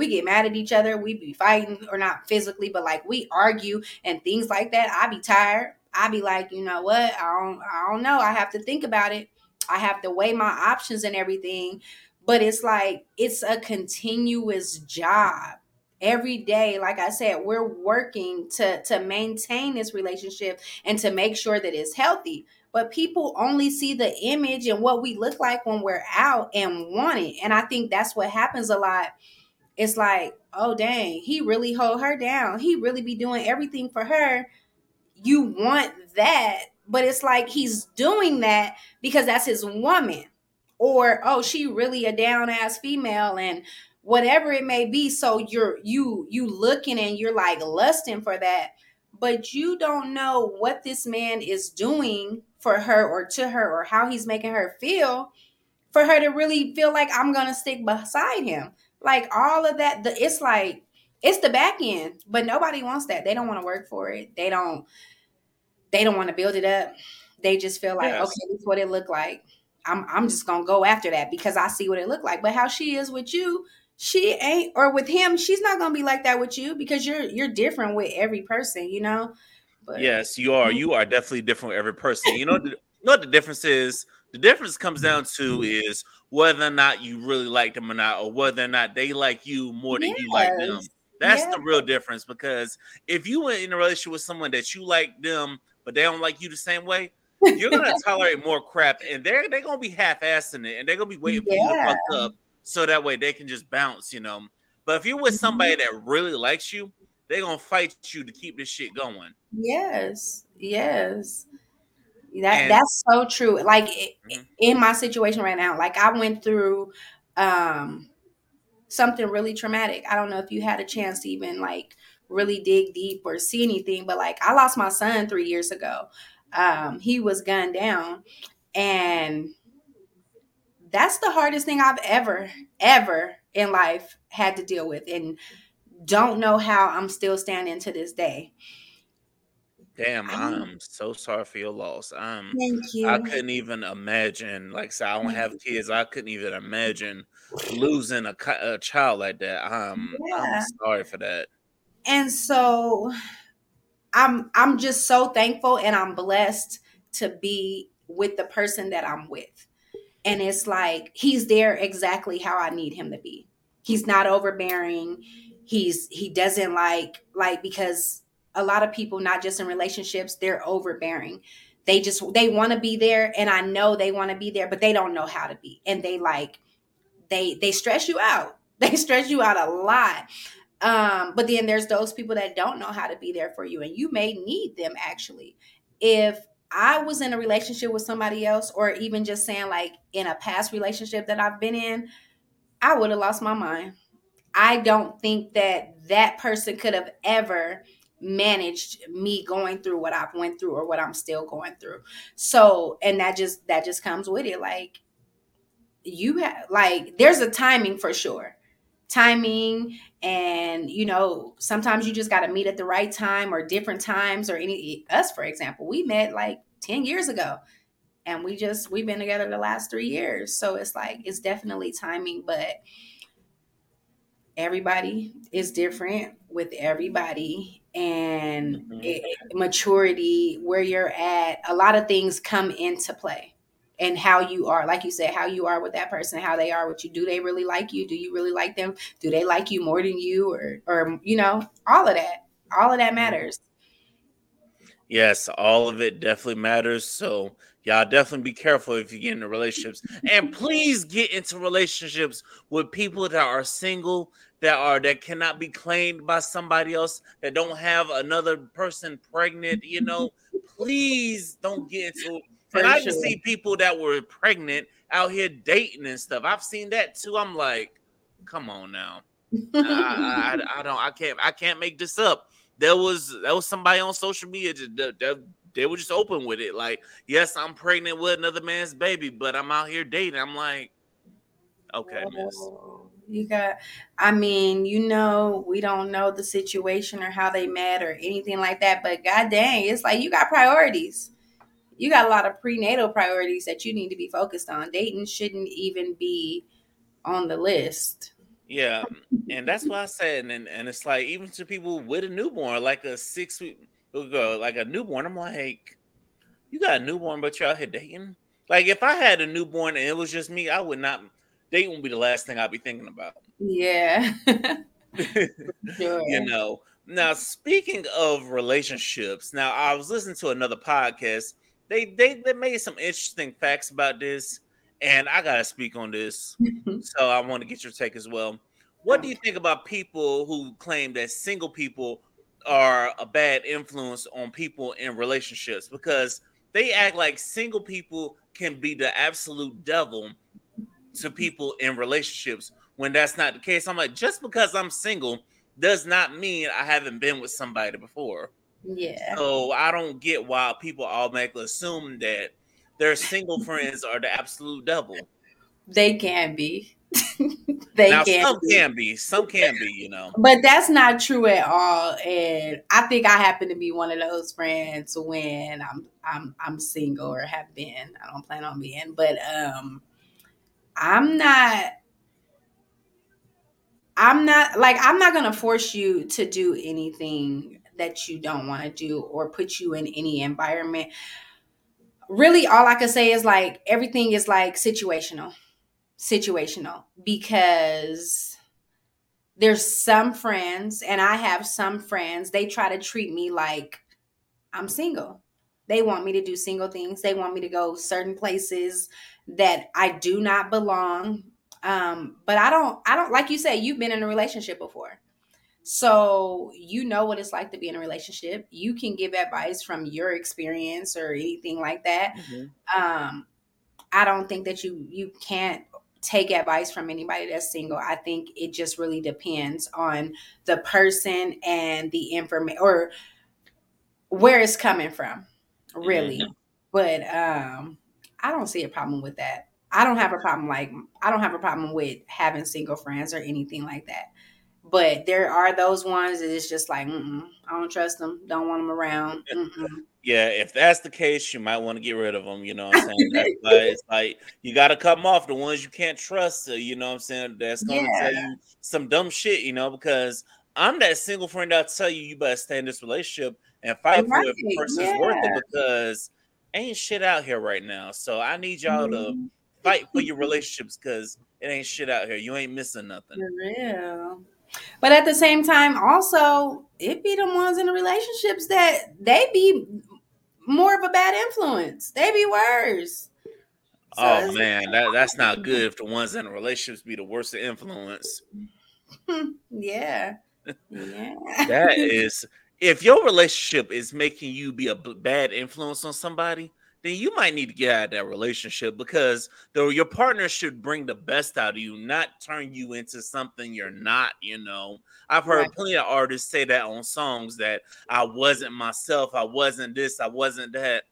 we get mad at each other. We be fighting, or not physically, but like we argue and things like that. I be tired. I be like, you know what? I don't, I don't know. I have to think about it. I have to weigh my options and everything. But it's like it's a continuous job every day like i said we're working to to maintain this relationship and to make sure that it's healthy but people only see the image and what we look like when we're out and want it and i think that's what happens a lot it's like, oh dang, he really hold her down. He really be doing everything for her. You want that, but it's like he's doing that because that's his woman. Or oh, she really a down ass female and whatever it may be. So you're you you looking and you're like lusting for that, but you don't know what this man is doing for her or to her or how he's making her feel for her to really feel like I'm gonna stick beside him. Like all of that, the, it's like it's the back end, but nobody wants that. They don't want to work for it. They don't. They don't want to build it up. They just feel like, yes. okay, this is what it looked like. I'm I'm just gonna go after that because I see what it looked like. But how she is with you, she ain't, or with him, she's not gonna be like that with you because you're you're different with every person, you know. But, yes, you are. You are definitely different with every person. You know, what the difference is? The difference comes down to is whether or not you really like them or not, or whether or not they like you more than yes. you like them. That's yes. the real difference. Because if you went in a relationship with someone that you like them, but they don't like you the same way, you're gonna tolerate more crap, and they're they're gonna be half-assing it, and they're gonna be waiting yeah. for you to fuck up, so that way they can just bounce, you know. But if you're with somebody mm-hmm. that really likes you, they're gonna fight you to keep this shit going. Yes, yes. That and, that's so true. Like mm-hmm. in my situation right now, like I went through um something really traumatic. I don't know if you had a chance to even like really dig deep or see anything, but like I lost my son 3 years ago. Um he was gunned down and that's the hardest thing I've ever ever in life had to deal with and don't know how I'm still standing to this day. Damn, I'm so sorry for your loss. Um, Thank you. I couldn't even imagine. Like, say, I don't have kids. I couldn't even imagine losing a, a child like that. Um, yeah. I'm sorry for that. And so, I'm I'm just so thankful and I'm blessed to be with the person that I'm with. And it's like he's there exactly how I need him to be. He's not overbearing. He's he doesn't like like because a lot of people not just in relationships they're overbearing. They just they want to be there and i know they want to be there but they don't know how to be. And they like they they stress you out. They stress you out a lot. Um but then there's those people that don't know how to be there for you and you may need them actually. If i was in a relationship with somebody else or even just saying like in a past relationship that i've been in i would have lost my mind. I don't think that that person could have ever managed me going through what I've went through or what I'm still going through. So, and that just that just comes with it like you have like there's a timing for sure. Timing and you know, sometimes you just got to meet at the right time or different times or any us for example, we met like 10 years ago and we just we've been together the last 3 years. So it's like it's definitely timing, but everybody is different with everybody and mm-hmm. it, maturity where you're at a lot of things come into play and how you are like you said how you are with that person how they are with you. Do they really like you? Do you really like them? Do they like you more than you or or you know all of that. All of that matters. Yes all of it definitely matters. So y'all definitely be careful if you get into relationships. And please get into relationships with people that are single that are that cannot be claimed by somebody else that don't have another person pregnant you know? Please don't get into and i just see people that were pregnant out here dating and stuff. I've seen that too. I'm like come on now. I, I, I, don't i can't i can't make this up. There was there was somebody on social media that, that they were just open with it. Like yes i'm pregnant with another man's baby but i'm out here dating. I'm like okay miss you got, I mean, you know, we don't know the situation or how they met or anything like that, but god dang, it's like you got priorities. You got a lot of prenatal priorities that you need to be focused on. Dating shouldn't even be on the list. Yeah, and that's what I said, and and it's like even to people with a newborn, like a six week ago, like a newborn, I'm like, you got a newborn, but you're out here dating. Like if I had a newborn and it was just me, I would not date won't be the last thing I'll be thinking about. Yeah. sure. You know. Now, speaking of relationships, now I was listening to another podcast. They they they made some interesting facts about this, and I gotta speak on this. so I want to get your take as well. What do you think about people who claim that single people are a bad influence on people in relationships because they act like single people can be the absolute devil to people in relationships when that's not the case. I'm like, just because I'm single does not mean I haven't been with somebody before. Yeah. So I don't get why people automatically assume that their single friends are the absolute devil. They can be. they now, can some be. can be some can be you know but that's not true at all and i think i happen to be one of those friends when i'm i'm i'm single or have been i don't plan on being but um I'm not I'm not like I'm not going to force you to do anything that you don't want to do or put you in any environment really all I can say is like everything is like situational. Situational because there's some friends and I have some friends they try to treat me like I'm single. They want me to do single things. They want me to go certain places that I do not belong. Um, but I don't I don't like you said you've been in a relationship before. So you know what it's like to be in a relationship. You can give advice from your experience or anything like that. Mm-hmm. Um, I don't think that you you can't take advice from anybody that's single. I think it just really depends on the person and the information or where it's coming from, really. But um, I don't see a problem with that. I don't have a problem like I don't have a problem with having single friends or anything like that. But there are those ones that it's just like, I don't trust them, don't want them around. Mm-mm. Yeah, if that's the case, you might want to get rid of them. You know what I'm saying? That's why it's like you got to cut them off. The ones you can't trust, uh, you know what I'm saying? That's going to yeah. tell you some dumb shit, you know, because I'm that single friend I'll tell you you better stay in this relationship and fight right. for it if person's yeah. worth it because ain't shit out here right now. So I need y'all mm-hmm. to fight for your relationships because it ain't shit out here. You ain't missing nothing. For real. But at the same time, also, it be the ones in the relationships that they be more of a bad influence. They be worse. So oh man, that, that's not good if the ones in the relationships be the worst influence. yeah. Yeah. that is if your relationship is making you be a bad influence on somebody, then you might need to get out of that relationship because though your partner should bring the best out of you, not turn you into something you're not. You know, I've heard right. plenty of artists say that on songs that I wasn't myself, I wasn't this, I wasn't that,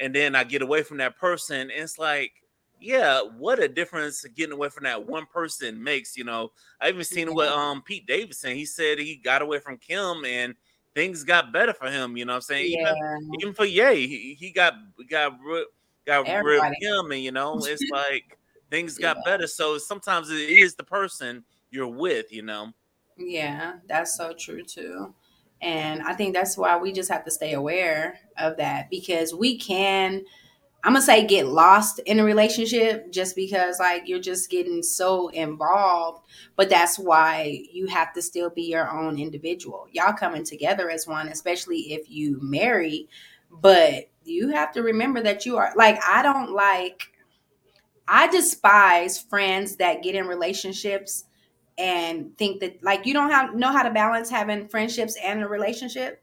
and then I get away from that person. it's like, yeah, what a difference getting away from that one person makes. You know, I even seen what um Pete Davidson he said he got away from Kim and things got better for him. You know what I'm saying? Yeah. Even, even for Ye, he, he got got got rid of him, and you know, it's like things got yeah. better. So sometimes it is the person you're with, you know. Yeah, that's so true too. And I think that's why we just have to stay aware of that because we can I'm gonna say get lost in a relationship just because like you're just getting so involved. But that's why you have to still be your own individual. Y'all coming together as one, especially if you marry. But you have to remember that you are like I don't like I despise friends that get in relationships and think that like you don't have know how to balance having friendships and a relationship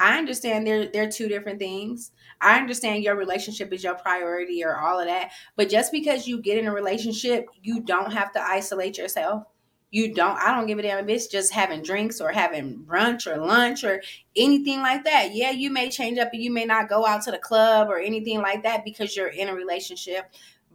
I understand they're they're two different things. I understand your relationship is your priority or all of that. But just because you get in a relationship, you don't have to isolate yourself. You don't, I don't give a damn if it's just having drinks or having brunch or lunch or anything like that. Yeah, you may change up and you may not go out to the club or anything like that because you're in a relationship.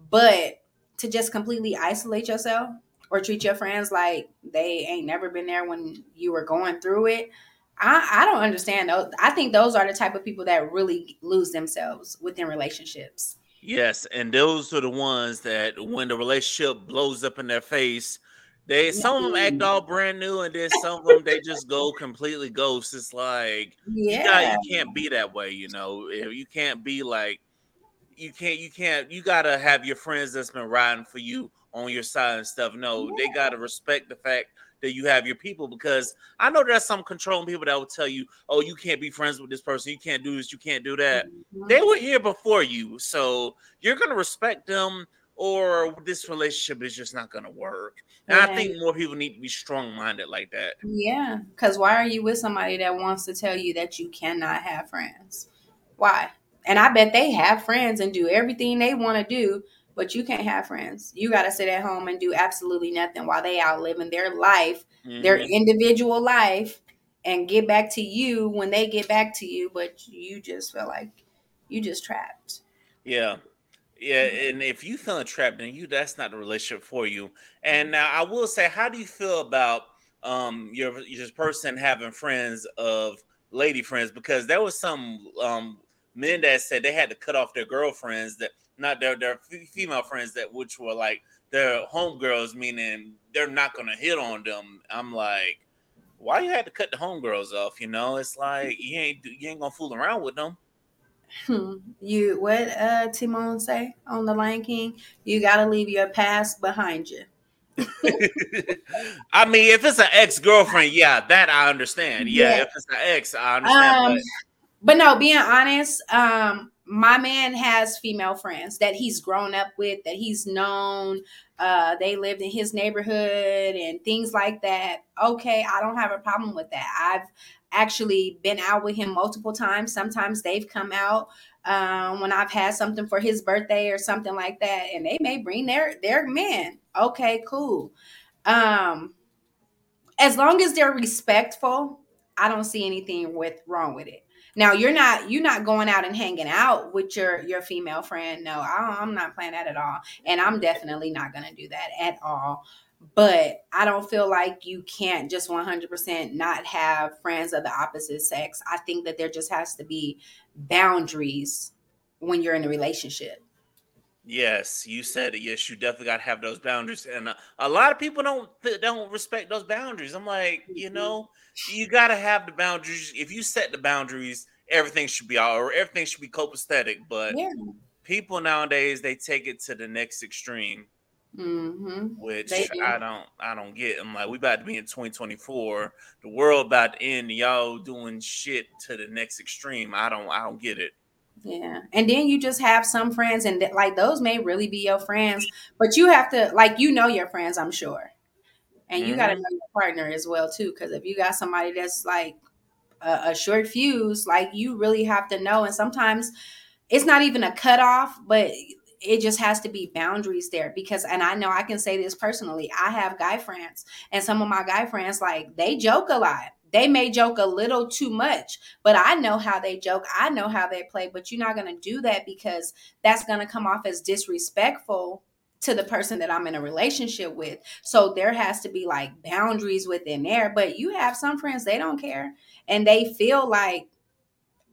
But to just completely isolate yourself or treat your friends like they ain't never been there when you were going through it I, I don't understand those. I think those are the type of people that really lose themselves within relationships. Yes, and those are the ones that when the relationship blows up in their face, they mm-hmm. some of them act all brand new, and then some of them they just go completely ghost. It's like yeah, you, got, you can't be that way. You know, you can't be like you can't you can't you gotta have your friends that's been riding for you on your side and stuff. No, yeah. they gotta respect the fact that you have your people because I know there's some controlling people that will tell you, oh, you can't be friends with this person, you can't do this, you can't do that. Mm-hmm. They were here before you, so you're gonna respect them, or this relationship is just not gonna work. And. I think more people need to be strong minded like that. Yeah, because why are you with somebody that wants to tell you that you cannot have friends? Why? And I bet they have friends and do everything they want to do but you can't have friends. You got to sit at home and do absolutely nothing while they out living their life, mm-hmm. their individual life, and get back to you when they get back to you. But you just feel like you just trapped. Yeah. Yeah, and if you feeling trapped, then you that's not the relationship for you. And now I will say, how do you feel about um your your person having friends of lady friends? Because there was some um men that said they had to cut off their girlfriends that not their their female friends that which were like their homegirls, meaning they're not gonna hit on them. I'm like, why you had to cut the homegirls off? You know, it's like you ain't you ain't gonna fool around with them. Hmm. You what uh Timon say on the Lion King? You gotta leave your past behind you. I mean, if it's an ex girlfriend, yeah, that I understand. Yeah, yeah, if it's an ex, I understand. Um, but... but no, being honest, um, my man has female friends that he's grown up with, that he's known. Uh, they lived in his neighborhood and things like that. Okay, I don't have a problem with that. I've actually been out with him multiple times. Sometimes they've come out um, when I've had something for his birthday or something like that, and they may bring their their men. Okay, cool. Um, as long as they're respectful, I don't see anything with wrong with it. Now you're not you're not going out and hanging out with your your female friend. No, I, I'm not playing that at all, and I'm definitely not going to do that at all. But I don't feel like you can't just 100% not have friends of the opposite sex. I think that there just has to be boundaries when you're in a relationship. Yes, you said it. Yes, you definitely got to have those boundaries, and uh, a lot of people don't don't respect those boundaries. I'm like, you mm-hmm. know, you got to have the boundaries. If you set the boundaries, everything should be all, or everything should be copacetic. But yeah. people nowadays they take it to the next extreme, mm-hmm. which do. I don't, I don't get. I'm like, we about to be in 2024, the world about to end, y'all doing shit to the next extreme. I don't, I don't get it. Yeah. And then you just have some friends, and like those may really be your friends, but you have to, like, you know, your friends, I'm sure. And you mm-hmm. got to know your partner as well, too. Because if you got somebody that's like a, a short fuse, like, you really have to know. And sometimes it's not even a cutoff, but it just has to be boundaries there because and i know i can say this personally i have guy friends and some of my guy friends like they joke a lot they may joke a little too much, but I know how they joke. I know how they play, but you're not going to do that because that's going to come off as disrespectful to the person that I'm in a relationship with. So there has to be like boundaries within there. But you have some friends, they don't care and they feel like,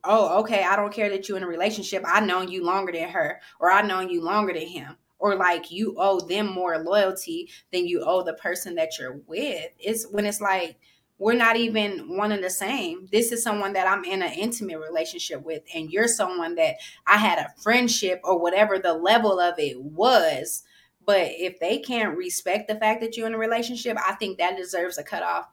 oh, okay, I don't care that you're in a relationship. I've known you longer than her, or I've known you longer than him. Or like you owe them more loyalty than you owe the person that you're with. It's when it's like, we're not even one and the same. This is someone that I'm in an intimate relationship with, and you're someone that I had a friendship or whatever the level of it was. But if they can't respect the fact that you're in a relationship, I think that deserves a cutoff.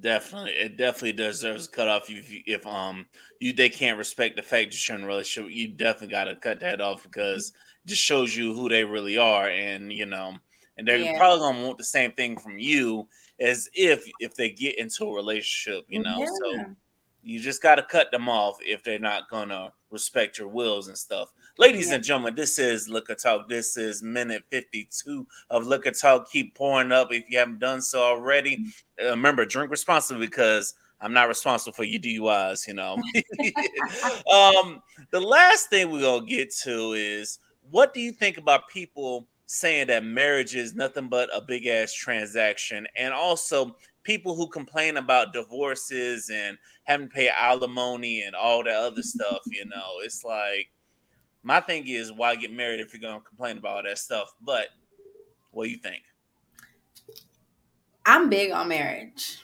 Definitely, it definitely deserves a cutoff. If if um you they can't respect the fact that you're in a relationship, you definitely got to cut that off because it just shows you who they really are, and you know, and they're yeah. probably gonna want the same thing from you as if if they get into a relationship, you know. Yeah. So you just got to cut them off if they're not gonna respect your wills and stuff. Ladies yeah. and gentlemen, this is Liquor Talk. This is minute 52 of Liquor Talk. Keep pouring up if you haven't done so already. Uh, remember, drink responsibly because I'm not responsible for your DUIs, you know. um, the last thing we're gonna get to is what do you think about people saying that marriage is nothing but a big ass transaction, and also people who complain about divorces and having to pay alimony and all that other stuff. You know, it's like my thing is why get married if you're gonna complain about all that stuff. But what do you think? I'm big on marriage.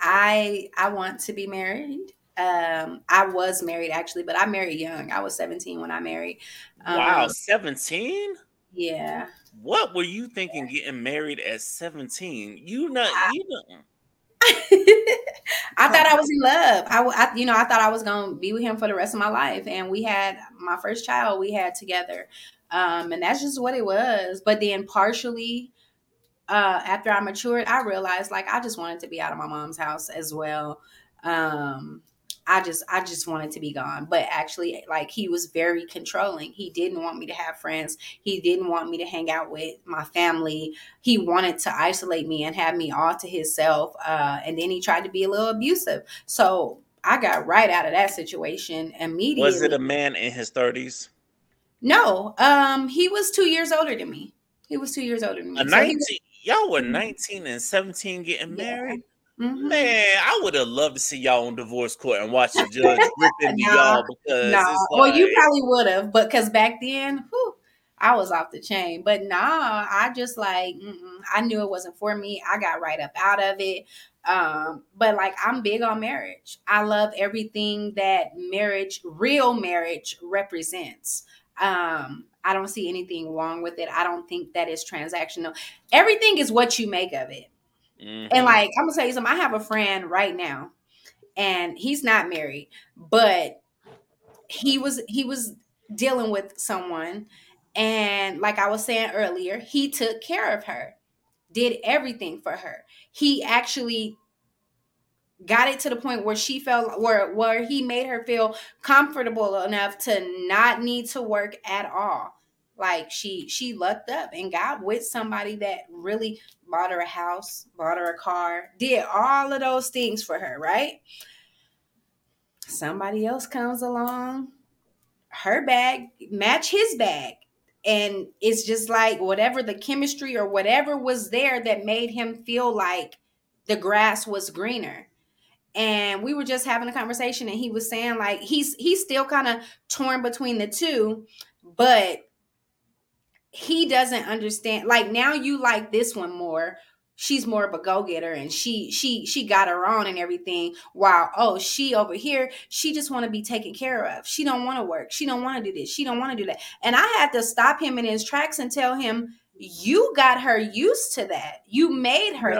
I I want to be married. Um, I was married actually, but I married young. I was 17 when I married. Um, wow, 17? Yeah. What were you thinking getting married at 17? You not you know. I thought I was in love. I, I, you know, I thought I was gonna be with him for the rest of my life, and we had my first child. We had together, um, and that's just what it was. But then, partially, uh, after I matured, I realized like I just wanted to be out of my mom's house as well. Um, I just I just wanted to be gone. But actually like he was very controlling. He didn't want me to have friends. He didn't want me to hang out with my family. He wanted to isolate me and have me all to himself. Uh, and then he tried to be a little abusive. So I got right out of that situation immediately. Was it a man in his 30s? No. Um he was 2 years older than me. He was 2 years older than me. A 19 so was, y'all were 19 and 17 getting married? Mm-hmm. Man, I would have loved to see y'all on divorce court and watch the judge ripping no, y'all because no. Like, well, you probably would have, but because back then, whew, I was off the chain. But nah, I just like I knew it wasn't for me. I got right up out of it. Um, but like I'm big on marriage. I love everything that marriage, real marriage represents. Um, I don't see anything wrong with it. I don't think that is transactional. Everything is what you make of it. Mm-hmm. And like I'm gonna tell you something, I have a friend right now, and he's not married, but he was he was dealing with someone, and like I was saying earlier, he took care of her, did everything for her. He actually got it to the point where she felt where where he made her feel comfortable enough to not need to work at all like she she lucked up and got with somebody that really bought her a house bought her a car did all of those things for her right? Somebody else comes along her bag match his bag. And it's just like whatever the chemistry or whatever was there that made him feel like the grass was greener. And we were just having a conversation and he was saying like he's he's still kind of torn between the two but he doesn't understand like now you like this one more she's more of a go-getter and she she she got her on and everything while oh she over here she just want to be taken care of she don't want to work she don't want to do this she don't want to do that and i had to stop him in his tracks and tell him you got her used to that you made her.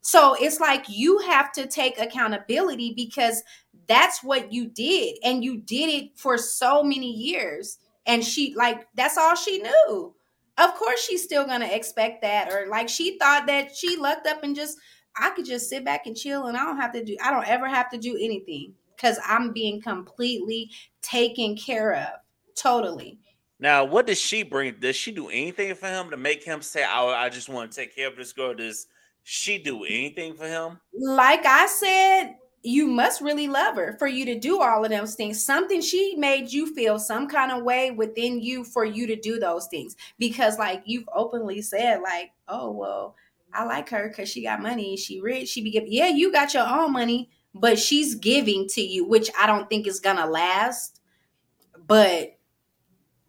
So it's like you have to take accountability because that's what you did. And you did it for so many years. And she, like, that's all she knew. Of course, she's still going to expect that. Or like she thought that she lucked up and just, I could just sit back and chill and I don't have to do, I don't ever have to do anything because I'm being completely taken care of. Totally. Now, what does she bring? Does she do anything for him to make him say, "Oh, I just want to take care of this girl"? does she do anything for him? Like I said, you must really love her for you to do all of those things. Something she made you feel some kind of way within you for you to do those things. Because like you've openly said, like, oh well, I like her because she got money. She rich. She be giving. Yeah, you got your own money, but she's giving to you, which I don't think is gonna last. But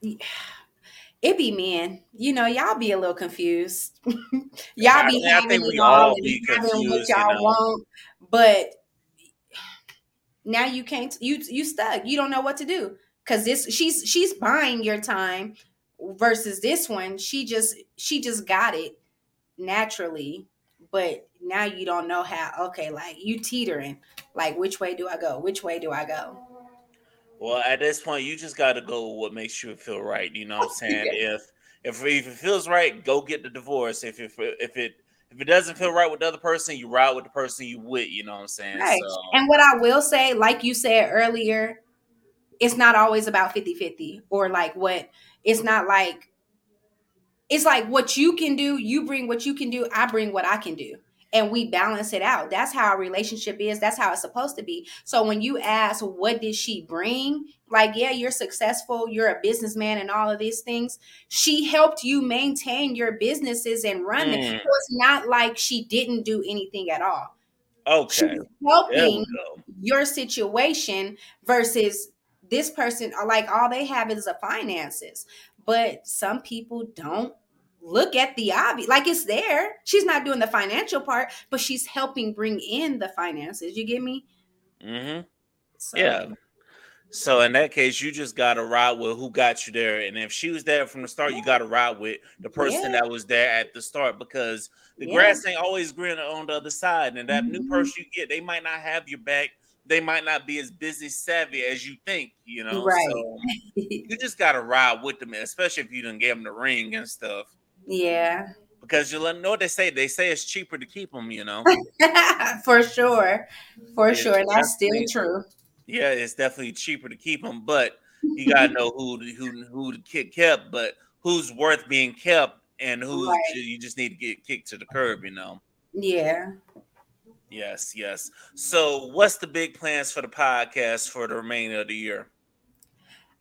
it be men. You know, y'all be a little confused. y'all be I, having it all be having what y'all you know? want, but now you can't. You you stuck. You don't know what to do because this she's she's buying your time versus this one. She just she just got it naturally, but now you don't know how. Okay, like you teetering. Like which way do I go? Which way do I go? Well, at this point, you just got to go what makes you feel right. You know what I'm saying? yeah. If if if it feels right, go get the divorce. If if if it if it doesn't feel right with the other person, you ride with the person you with. You know what I'm saying? Right. So. And what I will say, like you said earlier, it's not always about 50-50 or like what. It's not like it's like what you can do. You bring what you can do. I bring what I can do and we balance it out. That's how a relationship is. That's how it's supposed to be. So when you ask, what did she bring? Like, yeah, you're successful, you're a businessman, and all of these things. She helped you maintain your businesses and run mm. them. So it's not like she didn't do anything at all. Okay. She's helping your situation versus this person, like all they have is the finances. But some people don't look at the obvious like it's there she's not doing the financial part but she's helping bring in the finances you get me mm-hmm so. yeah so in that case you just gotta ride with who got you there and if she was there from the start you gotta ride with the person yeah. that was there at the start because the yeah. grass ain't always greener on the other side and that mm-hmm. new person you get they might not have your back they might not be as busy savvy as you think, you know. Right. So you just gotta ride with them, especially if you didn't give them the ring and stuff. Yeah. Because you know what they say. They say it's cheaper to keep them. You know. For sure. For it's sure. That's still true. Yeah, it's definitely cheaper to keep them, but you gotta know who who who the kid kept, but who's worth being kept, and who right. you just need to get kicked to the curb. You know. Yeah. Yes, yes. So, what's the big plans for the podcast for the remainder of the year?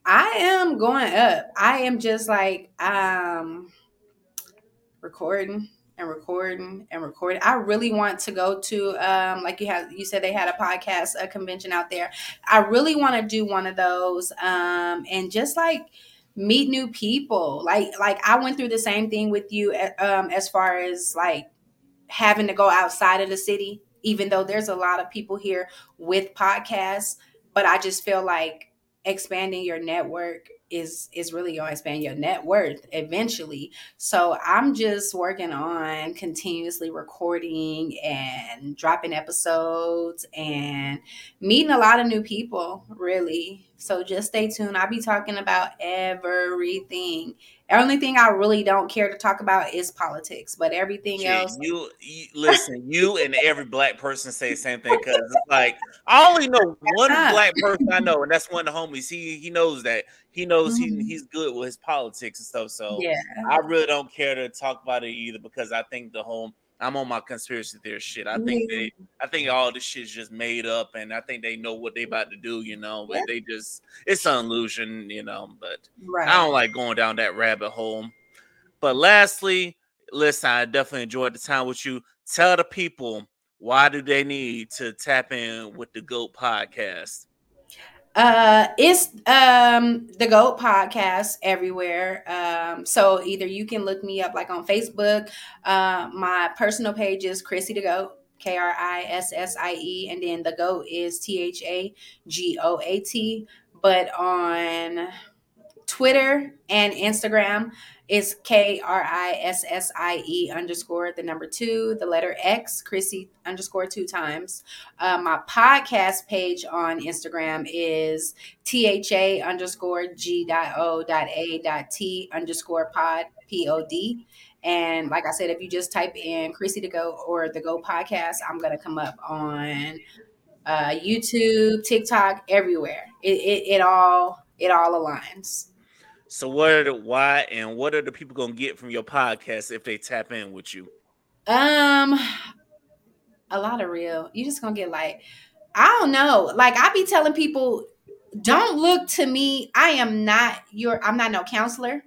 I am going up. I am just like um recording and recording and recording. I really want to go to um like you had you said they had a podcast a convention out there. I really want to do one of those um and just like meet new people. Like like I went through the same thing with you um as far as like having to go outside of the city even though there's a lot of people here with podcasts, but I just feel like expanding your network is is really going to expand your net worth eventually. So I'm just working on continuously recording and dropping episodes and meeting a lot of new people, really. So just stay tuned. I'll be talking about everything. The only thing I really don't care to talk about is politics, but everything else. You, you, listen, you and every black person say the same thing because like I only know one black person I know, and that's one of the homies. He he knows that he knows mm-hmm. he, he's good with his politics and stuff. So yeah. I really don't care to talk about it either because I think the whole I'm on my conspiracy theory shit. I think they I think all this shit's just made up and I think they know what they about to do, you know, but yeah. they just it's an illusion, you know. But right. I don't like going down that rabbit hole. But lastly, listen, I definitely enjoyed the time with you. Tell the people why do they need to tap in with the GOAT podcast? Uh, it's um the Goat podcast everywhere. Um, so either you can look me up like on Facebook. Uh, my personal page is Krissie the Goat, K R I S S I E, and then the Goat is T H A G O A T. But on Twitter and Instagram, is K R I S S I E underscore the number two, the letter X, Krissie underscore two times. Uh, my podcast page on Instagram is T H A underscore G dot O dot A dot T underscore pod, P O D. And like I said, if you just type in Krissie to Go or the Go podcast, I'm going to come up on uh, YouTube, TikTok, everywhere. It, it, it all it all aligns. So what are the why and what are the people gonna get from your podcast if they tap in with you? Um a lot of real. You just gonna get like, I don't know. Like I be telling people, don't look to me. I am not your I'm not no counselor.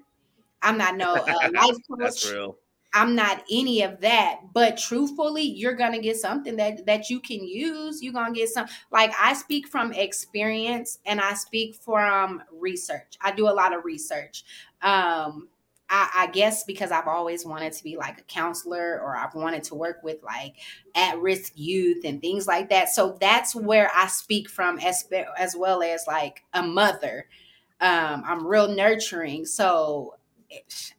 I'm not no uh, life coach. That's real. I'm not any of that. But truthfully, you're gonna get something that that you can use. You're gonna get some like I speak from experience and I speak from research. I do a lot of research. Um I, I, guess because I've always wanted to be like a counselor or I've wanted to work with like at risk youth and things like that. So that's where I speak from as, as well as like a mother. Um, I'm real nurturing. So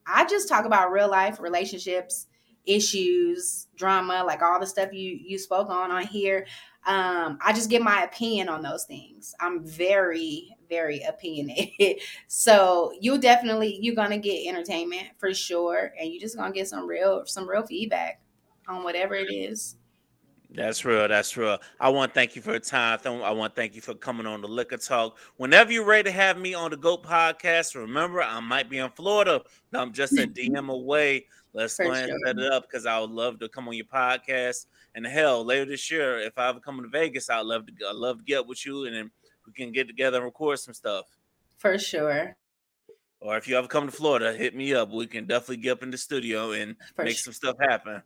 I just talk about real life relationships, issues, drama, like all the stuff you you spoke on on here. Um, I just give my opinion on those things. I'm very, very opinionated. so you definitely you're gonna get entertainment for sure, and you're just gonna get some real some real feedback on whatever it is. That's real. That's real. I want to thank you for your time. I want to thank you for coming on the Liquor Talk. Whenever you're ready to have me on the GOAT podcast, remember I might be in Florida. I'm just a DM away. Let's go ahead and set it up because I would love to come on your podcast. And hell, later this year, if I ever come to Vegas, I'd love to I'd love to get with you and then we can get together and record some stuff. For sure. Or if you ever come to Florida, hit me up. We can definitely get up in the studio and for make sure. some stuff happen.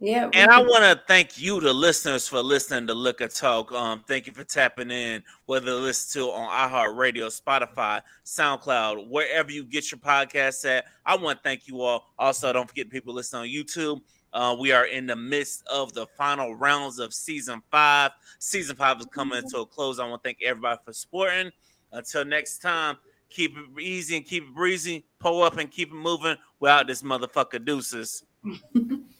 Yeah. And I want to thank you, the listeners, for listening to Liquor Talk. Um, thank you for tapping in, whether to listen to on iHeartRadio, Spotify, SoundCloud, wherever you get your podcasts at. I want to thank you all. Also, don't forget people listening on YouTube. Uh, we are in the midst of the final rounds of season five. Season five is coming to a close. I want to thank everybody for supporting. Until next time, keep it easy and keep it breezy. Pull up and keep it moving without this motherfucker deuces.